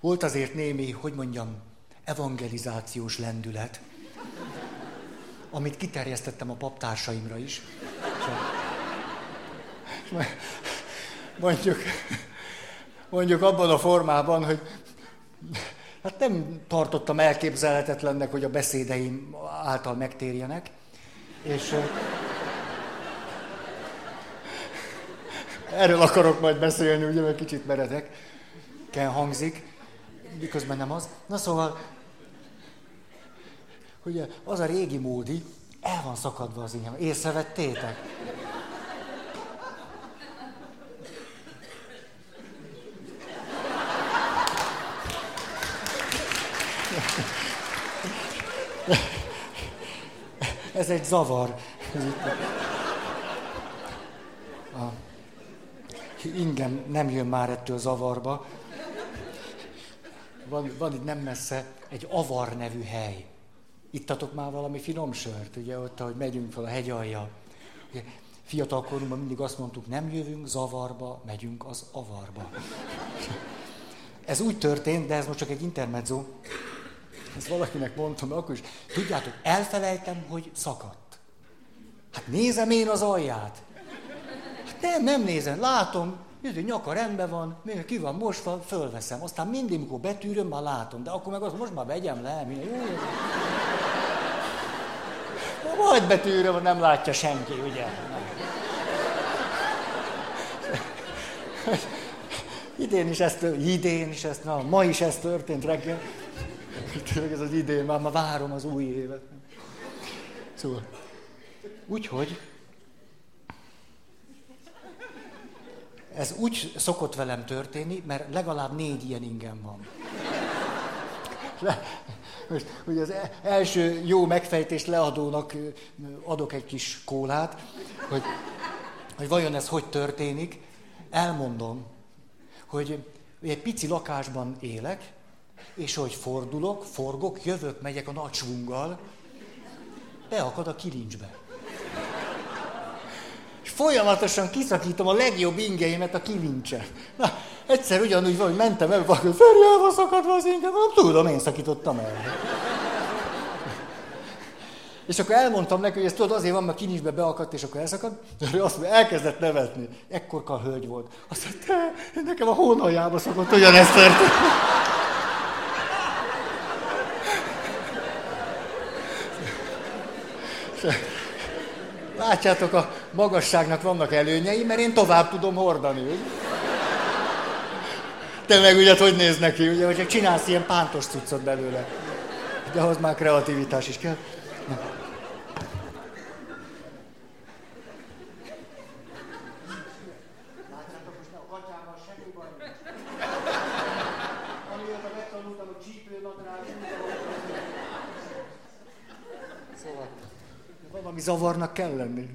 volt azért némi, hogy mondjam, evangelizációs lendület, amit kiterjesztettem a paptársaimra is. Mondjuk, mondjuk abban a formában, hogy hát nem tartottam elképzelhetetlennek, hogy a beszédeim által megtérjenek, és Erről akarok majd beszélni, ugye, mert kicsit meredek. Kell hangzik, miközben nem az. Na szóval, ugye az a régi módi, el van szakadva az ingem. Észrevettétek? Ez egy zavar. A ingem nem jön már ettől zavarba. Van, van itt nem messze egy Avar nevű hely. Ittatok már valami finom sört, ugye ott, ahogy megyünk fel a hegyalja. Ugye, fiatal mindig azt mondtuk, nem jövünk zavarba, megyünk az avarba. Ez úgy történt, de ez most csak egy intermezzo. Ezt valakinek mondtam, akkor is. Tudjátok, elfelejtem, hogy szakadt. Hát nézem én az alját. Nem, nem nézem, látom, hogy nyaka rendben van, ki van mosva, fölveszem. Aztán mindig, mikor betűröm, már látom. De akkor meg azt most már vegyem le, minden jó. Majd betűröm, nem látja senki, ugye? Idén is ez történt, idén is ez, na, ma is ez történt reggel. Tényleg ez az idén, már, már várom az új évet. Szóval, úgyhogy, ez úgy szokott velem történni, mert legalább négy ilyen ingem van. Le, most, hogy az első jó megfejtés leadónak adok egy kis kólát, hogy, hogy vajon ez hogy történik. Elmondom, hogy egy pici lakásban élek, és hogy fordulok, forgok, jövök, megyek a nagy svunggal, beakad a kilincsbe. Folyamatosan kiszakítom a legjobb ingeimet a kilincse. Na, egyszer ugyanúgy van, hogy mentem el, valaki, Feri, el szakadva az ingem, nem tudom, én szakítottam el. És akkor elmondtam neki, hogy ez tudod, azért van, mert kinincsbe beakadt, és akkor elszakadt. És azt mondja, elkezdett nevetni. Ekkorka hölgy volt. Azt mondta, te, nekem a hónaljába szokott ugyanezt történni. Látjátok, a magasságnak vannak előnyei, mert én tovább tudom hordani. Ugye? Te meg ugye, hogy néz neki, ugye, hogy csinálsz ilyen pántos cuccot belőle. De ahhoz már kreativitás is kell. Na. Zavarnak kell lenni.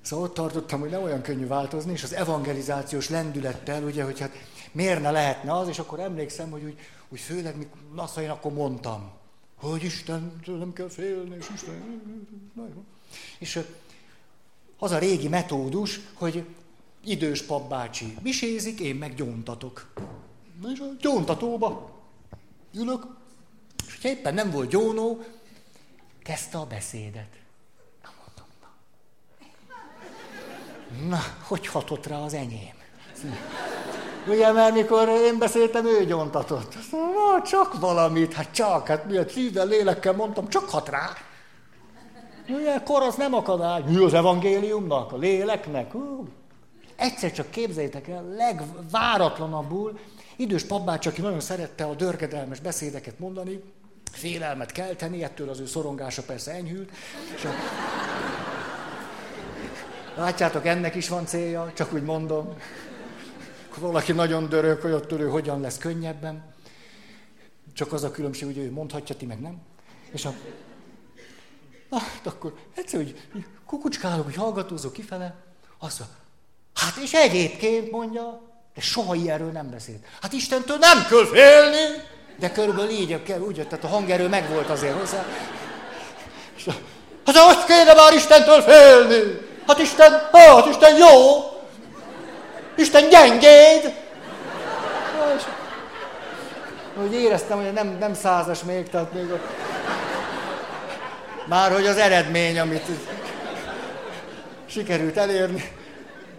Szóval ott tartottam, hogy nem olyan könnyű változni, és az evangelizációs lendülettel, ugye, hogy hát miért ne lehetne az, és akkor emlékszem, hogy úgy, úgy főleg, mikor azt én akkor mondtam, hogy Isten, nem kell félni, és Isten... És az a régi metódus, hogy idős papbácsi misézik, én meg gyóntatok. Na és a gyóntatóba ülök, és hogyha éppen nem volt gyónó, kezdte a beszédet. Na, hogy hatott rá az enyém? Ugye, mert mikor én beszéltem, ő gyontatott. Na, csak valamit, hát csak, hát miért szívvel, lélekkel mondtam, csak hat rá. Ugye, kor az nem akadály. Mi az evangéliumnak, a léleknek? Hú. Egyszer csak képzeljétek el, legváratlanabbul, idős papbács, aki nagyon szerette a dörgedelmes beszédeket mondani, félelmet kelteni, ettől az ő szorongása persze enyhült. És a Látjátok, ennek is van célja, csak úgy mondom. Valaki nagyon dörög, hogy ott ő hogyan lesz könnyebben. Csak az a különbség, hogy ő mondhatja, ti meg nem. És a... Na, hát akkor egyszer, hogy kukucskálok, hogy hallgatózok kifele, azt mondja, hát és egyébként mondja, de soha ilyenről nem beszélt. Hát Istentől nem kell félni, de körülbelül így kell, úgy, tehát a hangerő megvolt azért hozzá. Hát azt kéne már Istentől félni! Hát Isten, hát Isten jó! Isten gyengéd! És, úgy éreztem, hogy nem, nem százas még, tehát még ott... Már hogy az eredmény, amit sikerült elérni.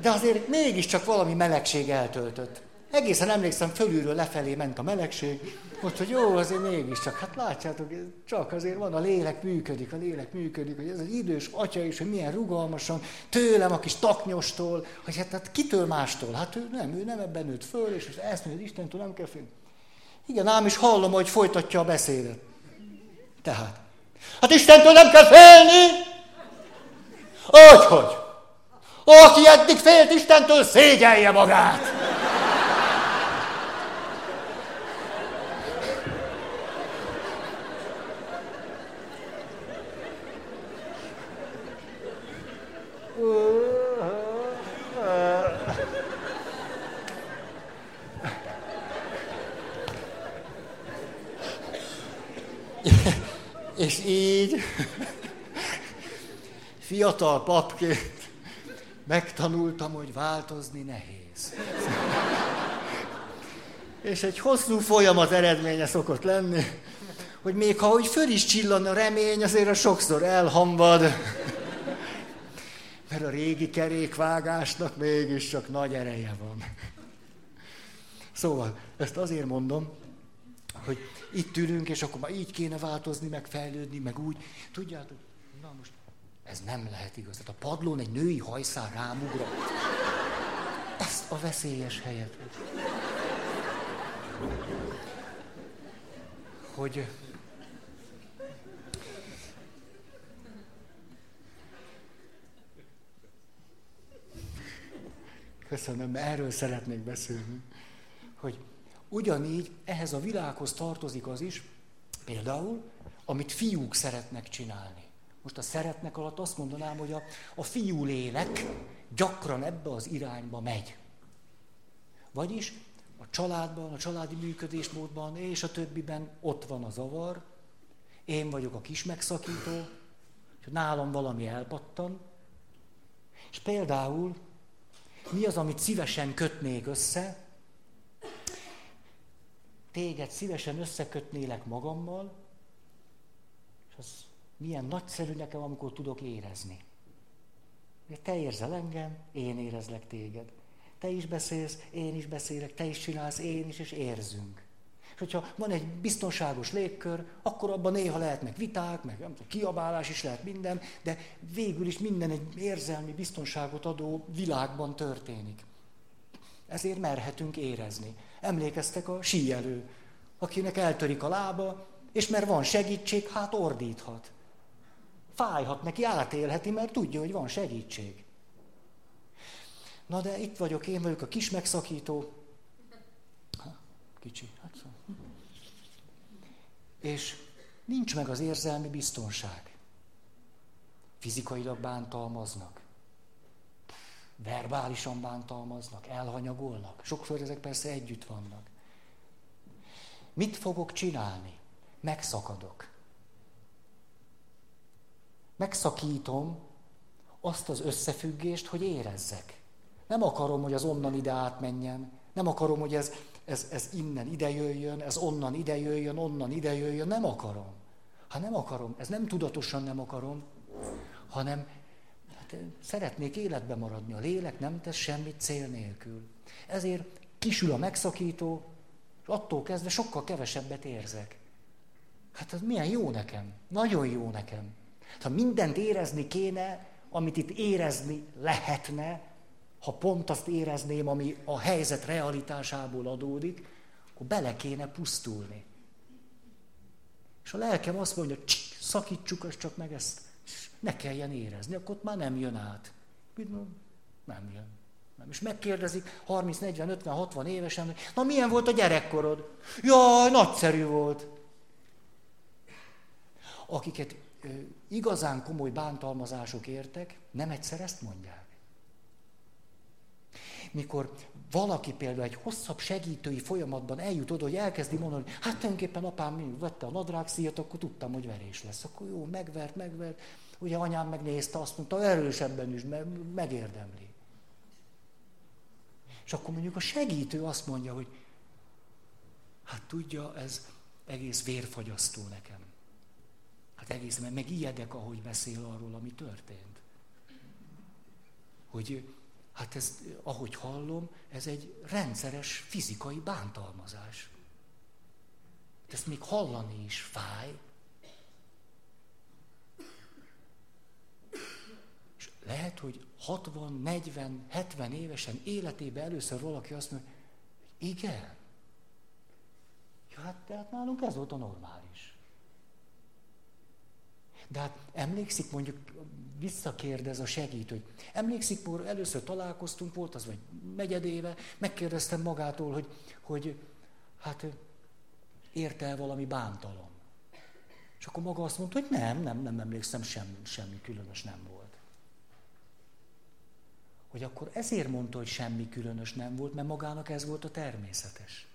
De azért mégiscsak valami melegség eltöltött. Egészen emlékszem, fölülről lefelé ment a melegség, most, hogy jó, azért mégiscsak, hát látjátok, csak azért van, a lélek működik, a lélek működik, hogy ez az idős atya is, hogy milyen rugalmasan, tőlem a kis taknyostól, hogy hát, hát kitől mástól, hát ő nem, ő nem ebben nőtt föl, és ezt mondja, hogy Istentől nem kell félni. Igen, ám is hallom, hogy folytatja a beszédet. Tehát, hát Istentől nem kell félni! Hogy, hogy? Aki eddig félt Istentől, szégyelje magát! És így fiatal papként megtanultam, hogy változni nehéz. És egy hosszú folyamat eredménye szokott lenni, hogy még ha úgy föl is csillan a remény, azért a sokszor elhamvad. Mert a régi kerékvágásnak mégiscsak nagy ereje van. Szóval, ezt azért mondom, hogy itt ülünk, és akkor már így kéne változni, meg fejlődni, meg úgy. Tudjátok, na most ez nem lehet igaz. Tehát a padlón egy női hajszál rámugrott. Ez a veszélyes helyet. Hogy Köszönöm, erről szeretnék beszélni. Hogy ugyanígy ehhez a világhoz tartozik az is, például, amit fiúk szeretnek csinálni. Most a szeretnek alatt azt mondanám, hogy a, a fiú lélek gyakran ebbe az irányba megy. Vagyis a családban, a családi működésmódban és a többiben ott van a zavar, én vagyok a kis megszakító, és nálam valami elpattan, és például mi az, amit szívesen kötnék össze, téged szívesen összekötnélek magammal, és az milyen nagyszerű nekem, amikor tudok érezni. Te érzel engem, én érezlek téged. Te is beszélsz, én is beszélek, te is csinálsz, én is, és érzünk. És hogyha van egy biztonságos légkör, akkor abban néha lehetnek viták, meg nem tudom, kiabálás is lehet minden, de végül is minden egy érzelmi biztonságot adó világban történik. Ezért merhetünk érezni. Emlékeztek a síelő, akinek eltörik a lába, és mert van segítség, hát ordíthat. Fájhat neki, átélheti, mert tudja, hogy van segítség. Na de itt vagyok, én vagyok a kis megszakító. Kicsi. És nincs meg az érzelmi biztonság. Fizikailag bántalmaznak. Verbálisan bántalmaznak, elhanyagolnak. Sokszor ezek persze együtt vannak. Mit fogok csinálni? Megszakadok. Megszakítom azt az összefüggést, hogy érezzek. Nem akarom, hogy az onnan ide átmenjen. Nem akarom, hogy ez, ez, ez innen ide jöjjön, ez onnan ide jöjjön, onnan ide jöjjön. Nem akarom. Ha nem akarom, ez nem tudatosan nem akarom, hanem hát, szeretnék életbe maradni. A lélek nem tesz semmit cél nélkül. Ezért kisül a megszakító, és attól kezdve sokkal kevesebbet érzek. Hát ez milyen jó nekem. Nagyon jó nekem. Ha mindent érezni kéne, amit itt érezni lehetne, ha pont azt érezném, ami a helyzet realitásából adódik, akkor bele kéne pusztulni. És a lelkem azt mondja, hogy szakítsuk azt csak meg ezt, ne kelljen érezni, akkor ott már nem jön át. Nem jön. Nem. És megkérdezik 30, 40, 50, 60 évesen, hogy na milyen volt a gyerekkorod? Jaj, nagyszerű volt. Akiket ö, igazán komoly bántalmazások értek, nem egyszer ezt mondják. Mikor valaki például egy hosszabb segítői folyamatban eljut oda, hogy elkezdi mondani, hát tulajdonképpen apám mi vette a nadrágszíjat, akkor tudtam, hogy verés lesz. Akkor jó, megvert, megvert. Ugye anyám megnézte, azt mondta, erősebben is, megérdemli. És akkor mondjuk a segítő azt mondja, hogy hát tudja, ez egész vérfagyasztó nekem. Hát egész, mert meg ijedek, ahogy beszél arról, ami történt. Hogy hát ez, ahogy hallom, ez egy rendszeres fizikai bántalmazás. Ezt még hallani is fáj. És lehet, hogy 60, 40, 70 évesen életében először valaki azt mondja, hogy igen. Ja, hát, de hát nálunk ez volt a normális. De hát emlékszik, mondjuk visszakérdez a segítő, hogy emlékszik, mikor először találkoztunk, volt az vagy negyedéve, megkérdeztem magától, hogy, hogy hát érte el valami bántalom. És akkor maga azt mondta, hogy nem, nem, nem emlékszem, semmi, semmi különös nem volt hogy akkor ezért mondta, hogy semmi különös nem volt, mert magának ez volt a természetes.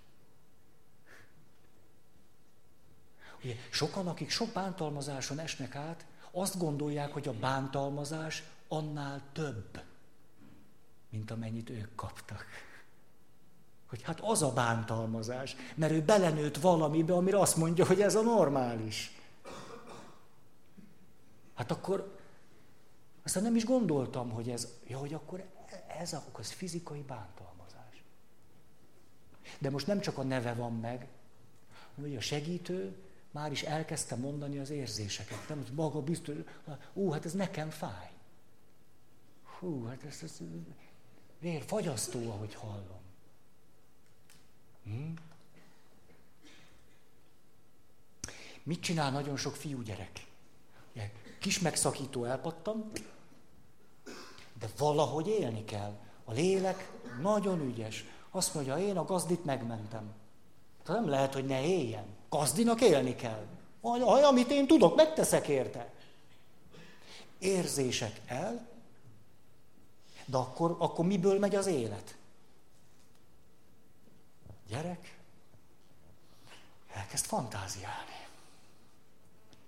Ugye, sokan, akik sok bántalmazáson esnek át, azt gondolják, hogy a bántalmazás annál több, mint amennyit ők kaptak. Hogy hát az a bántalmazás, mert ő belenőtt valamibe, amire azt mondja, hogy ez a normális. Hát akkor aztán nem is gondoltam, hogy ez, ja, hogy akkor ez akkor az fizikai bántalmazás. De most nem csak a neve van meg, hanem a segítő már is elkezdte mondani az érzéseket. Nem, hogy maga biztos, ú, hát ez nekem fáj. Hú, hát ez, ez vér, fagyasztó, ahogy hallom. Hm? Mit csinál nagyon sok fiúgyerek? Kis megszakító elpattam, de valahogy élni kell. A lélek nagyon ügyes. Azt mondja, én a gazdit megmentem. Tehát nem lehet, hogy ne éljen. Gazdinak élni kell. Aj, amit én tudok, megteszek érte. Érzések el, de akkor, akkor miből megy az élet? Gyerek elkezd fantáziálni.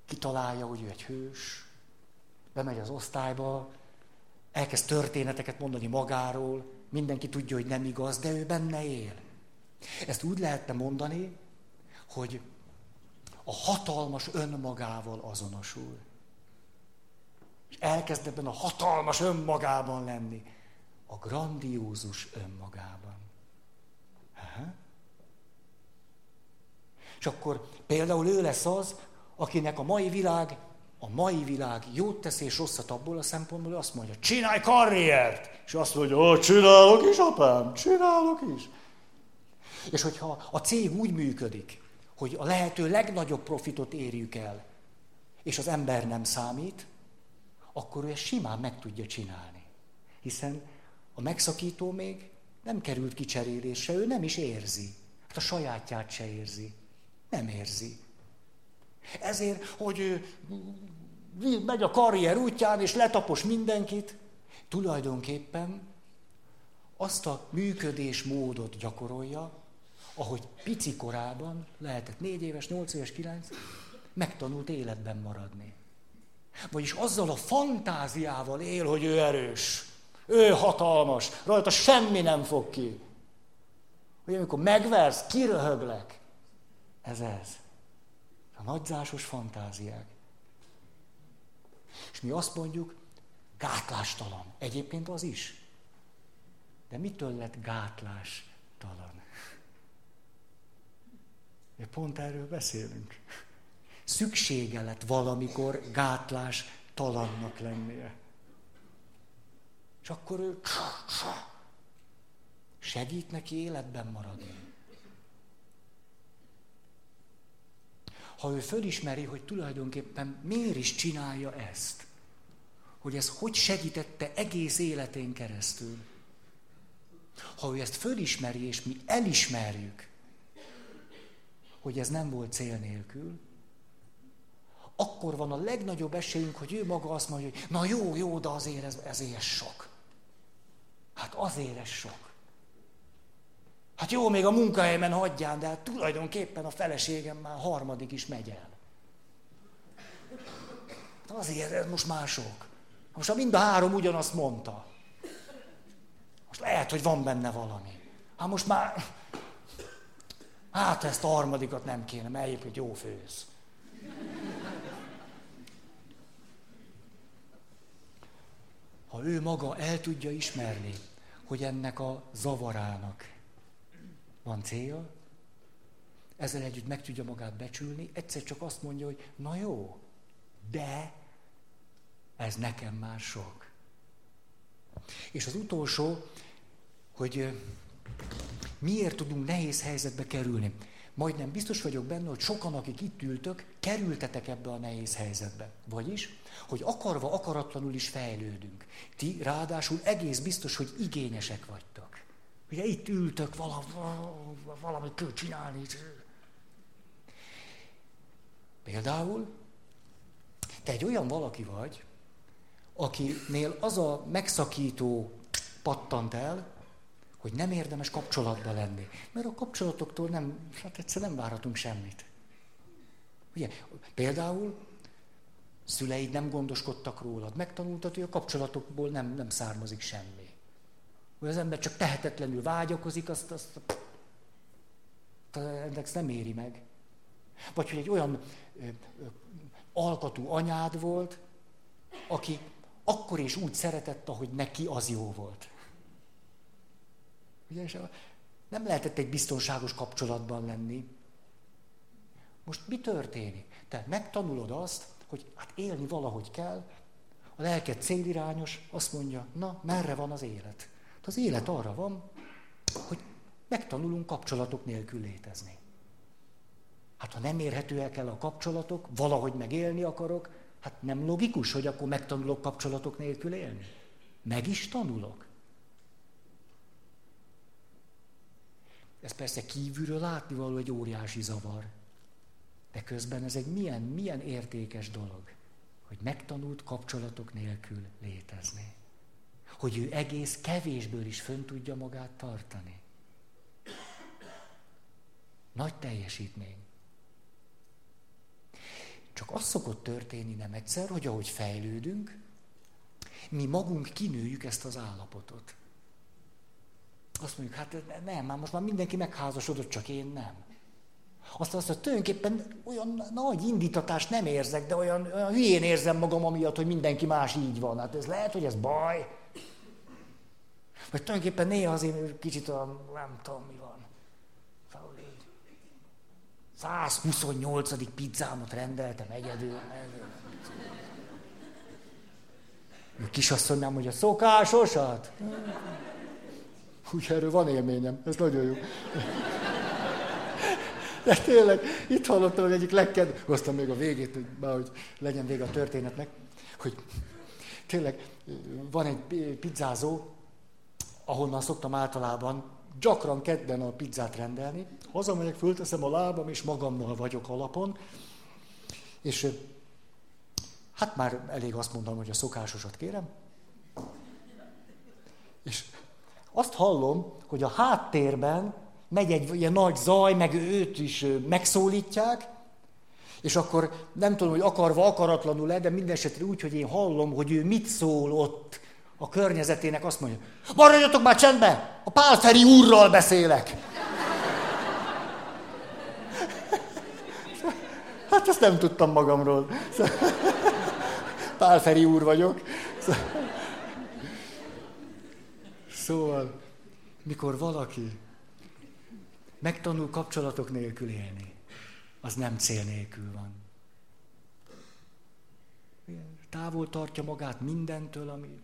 Kitalálja, hogy ő egy hős, bemegy az osztályba, elkezd történeteket mondani magáról, mindenki tudja, hogy nem igaz, de ő benne él. Ezt úgy lehetne mondani, hogy a hatalmas önmagával azonosul. És elkezd ebben a hatalmas önmagában lenni. A grandiózus önmagában. Aha. És akkor például ő lesz az, akinek a mai világ a mai világ jót tesz és rosszat abból a szempontból, azt mondja, csinálj karriert! És azt mondja, hogy csinálok is, apám, csinálok is. És hogyha a cég úgy működik, hogy a lehető legnagyobb profitot érjük el, és az ember nem számít, akkor ő ezt simán meg tudja csinálni. Hiszen a megszakító még nem került kicserélésre, ő nem is érzi. Hát a sajátját se érzi. Nem érzi. Ezért, hogy ő megy a karrier útján, és letapos mindenkit, tulajdonképpen azt a működés módot gyakorolja, ahogy pici korában, lehetett négy éves, nyolc éves, kilenc, megtanult életben maradni. Vagyis azzal a fantáziával él, hogy ő erős, ő hatalmas, rajta semmi nem fog ki. Hogy amikor megversz, kiröhöglek. Ez ez. A nagyzásos fantáziák. És mi azt mondjuk, gátlástalan. Egyébként az is. De mitől lett gátlástalan? Pont erről beszélünk. Szüksége lett valamikor gátlás talannak lennie. És akkor ő segít neki életben maradni. Ha ő fölismeri, hogy tulajdonképpen miért is csinálja ezt, hogy ez hogy segítette egész életén keresztül, ha ő ezt fölismeri, és mi elismerjük, hogy ez nem volt cél nélkül, akkor van a legnagyobb esélyünk, hogy ő maga azt mondja, hogy na jó, jó, de azért ez, ezért sok. Hát azért ez sok. Hát jó, még a munkahelyemen hagyján, de hát tulajdonképpen a feleségem már harmadik is megy el. Hát azért ez most mások. Most ha mind a három ugyanazt mondta. Most lehet, hogy van benne valami. Hát most már Hát ezt a harmadikat nem kéne, mert egyébként jó főz. Ha ő maga el tudja ismerni, hogy ennek a zavarának van célja, ezzel együtt meg tudja magát becsülni, egyszer csak azt mondja, hogy na jó, de ez nekem már sok. És az utolsó, hogy Miért tudunk nehéz helyzetbe kerülni? Majdnem biztos vagyok benne, hogy sokan, akik itt ültök, kerültetek ebbe a nehéz helyzetbe. Vagyis, hogy akarva, akaratlanul is fejlődünk. Ti ráadásul egész biztos, hogy igényesek vagytok. Ugye itt ültök, valami, valamit kell csinálni. Például, te egy olyan valaki vagy, akinél az a megszakító pattant el, hogy nem érdemes kapcsolatba lenni. Mert a kapcsolatoktól nem, hát egyszer nem várhatunk semmit. Ugye, például szüleid nem gondoskodtak rólad, megtanultad, hogy a kapcsolatokból nem, nem származik semmi. Hogy az ember csak tehetetlenül vágyakozik, azt, azt ennek nem éri meg. Vagy hogy egy olyan ö, ö, alkatú anyád volt, aki akkor is úgy szeretett, ahogy neki az jó volt. Ugye, és nem lehetett egy biztonságos kapcsolatban lenni. Most mi történik? Te megtanulod azt, hogy hát élni valahogy kell, a lelked célirányos, azt mondja, na, merre van az élet? Hát az élet arra van, hogy megtanulunk kapcsolatok nélkül létezni. Hát ha nem érhetőek el a kapcsolatok, valahogy megélni akarok, hát nem logikus, hogy akkor megtanulok kapcsolatok nélkül élni. Meg is tanulok. Ez persze kívülről látni való egy óriási zavar. De közben ez egy milyen, milyen értékes dolog, hogy megtanult kapcsolatok nélkül létezni. Hogy ő egész kevésből is fönn tudja magát tartani. Nagy teljesítmény. Csak az szokott történni nem egyszer, hogy ahogy fejlődünk, mi magunk kinőjük ezt az állapotot. Azt mondjuk, hát nem, már most már mindenki megházasodott, csak én nem. Aztán azt mondja, tulajdonképpen olyan nagy indítatást nem érzek, de olyan, olyan hülyén érzem magam amiatt, hogy mindenki más így van. Hát ez lehet, hogy ez baj. Vagy tulajdonképpen néha azért kicsit olyan, nem tudom mi van. 128. pizzámat rendeltem egyedül. A kisasszonynám, hogy a szokásosat. Úgy erről van élményem, ez nagyon jó. De tényleg, itt hallottam, hogy egyik legked... Hoztam még a végét, hogy, bár, hogy legyen vége a történetnek, hogy tényleg van egy pizzázó, ahonnan szoktam általában gyakran kedden a pizzát rendelni, hazamegyek, fölteszem a lábam, és magammal vagyok alapon, és hát már elég azt mondom, hogy a szokásosat kérem. És azt hallom, hogy a háttérben megy egy ilyen nagy zaj, meg őt is megszólítják, és akkor nem tudom, hogy akarva, akaratlanul-e, de minden esetre úgy, hogy én hallom, hogy ő mit szól ott a környezetének, azt mondja, maradjatok már csendben, a Pálferi úrral beszélek. Hát ezt nem tudtam magamról. Pálferi úr vagyok. Szóval, mikor valaki megtanul kapcsolatok nélkül élni, az nem cél nélkül van. Távol tartja magát mindentől, ami...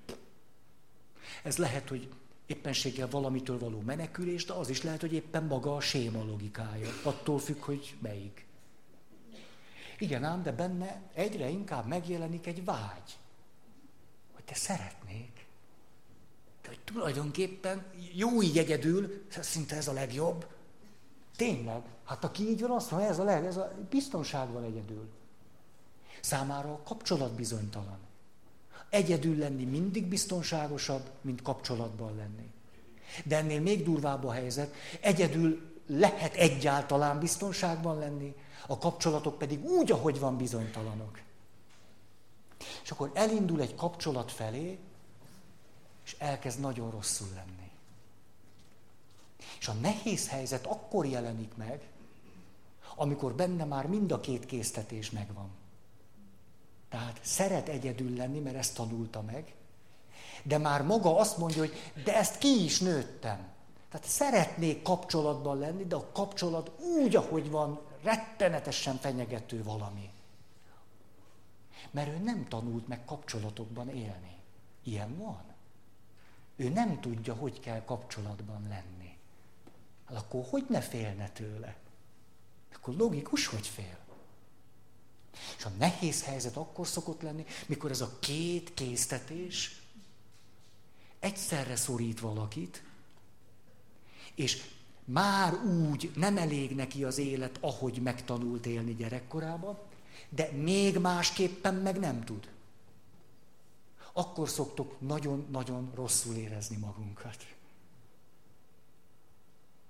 Ez lehet, hogy éppenséggel valamitől való menekülés, de az is lehet, hogy éppen maga a séma logikája. Attól függ, hogy melyik. Igen ám, de benne egyre inkább megjelenik egy vágy. Hogy te szeretnék. Tulajdonképpen jó így egyedül, szinte ez a legjobb. Tényleg. Hát aki így van, azt mondja, ez a leg, ez a biztonság van egyedül. Számára a kapcsolat bizonytalan. Egyedül lenni mindig biztonságosabb, mint kapcsolatban lenni. De ennél még durvább a helyzet, egyedül lehet egyáltalán biztonságban lenni, a kapcsolatok pedig úgy, ahogy van, bizonytalanok. És akkor elindul egy kapcsolat felé, és elkezd nagyon rosszul lenni. És a nehéz helyzet akkor jelenik meg, amikor benne már mind a két késztetés megvan. Tehát szeret egyedül lenni, mert ezt tanulta meg, de már maga azt mondja, hogy de ezt ki is nőttem. Tehát szeretnék kapcsolatban lenni, de a kapcsolat úgy, ahogy van, rettenetesen fenyegető valami. Mert ő nem tanult meg kapcsolatokban élni. Ilyen van. Ő nem tudja, hogy kell kapcsolatban lenni. Hát akkor hogy ne félne tőle? Akkor logikus, hogy fél. És a nehéz helyzet akkor szokott lenni, mikor ez a két késztetés egyszerre szorít valakit, és már úgy nem elég neki az élet, ahogy megtanult élni gyerekkorában, de még másképpen meg nem tud. Akkor szoktuk nagyon-nagyon rosszul érezni magunkat.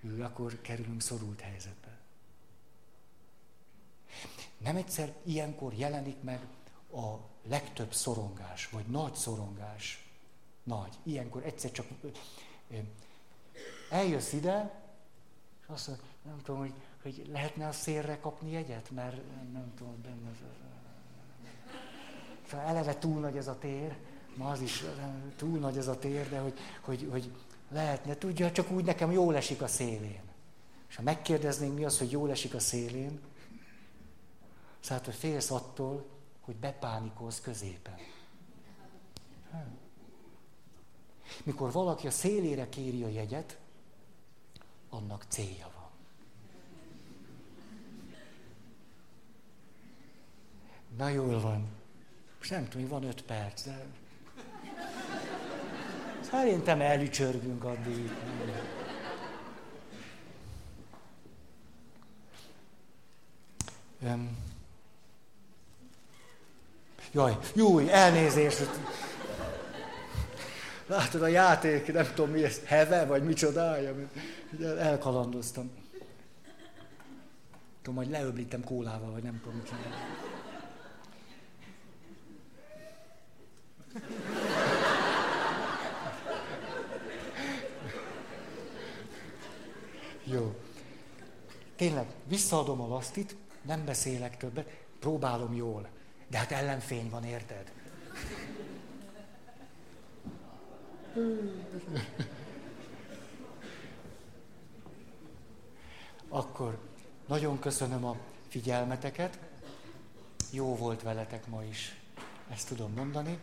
Ő, akkor kerülünk szorult helyzetbe. Nem egyszer ilyenkor jelenik meg a legtöbb szorongás, vagy nagy szorongás. Nagy. Ilyenkor egyszer csak eljössz ide, és azt mondod, nem tudom, hogy, hogy lehetne a szélre kapni jegyet, mert nem tudom, benne az, Szóval eleve túl nagy ez a tér, ma az is túl nagy ez a tér, de hogy, hogy, hogy lehetne, tudja, csak úgy nekem jól esik a szélén. És ha megkérdeznénk, mi az, hogy jól esik a szélén, szóval, hogy félsz attól, hogy bepánikolsz középen. Mikor valaki a szélére kéri a jegyet, annak célja van. Na jól van. Most nem tudom, hogy van öt perc, de... Szerintem elücsörgünk addig. Um, jaj, jó, elnézést. Látod a játék, nem tudom mi ez, heve, vagy micsodája, elkalandoztam. Tudom, hogy leöblítem kólával, vagy nem tudom, mit Jó. Tényleg, visszaadom a lasztit, nem beszélek többet, próbálom jól. De hát ellenfény van, érted? Akkor nagyon köszönöm a figyelmeteket. Jó volt veletek ma is, ezt tudom mondani.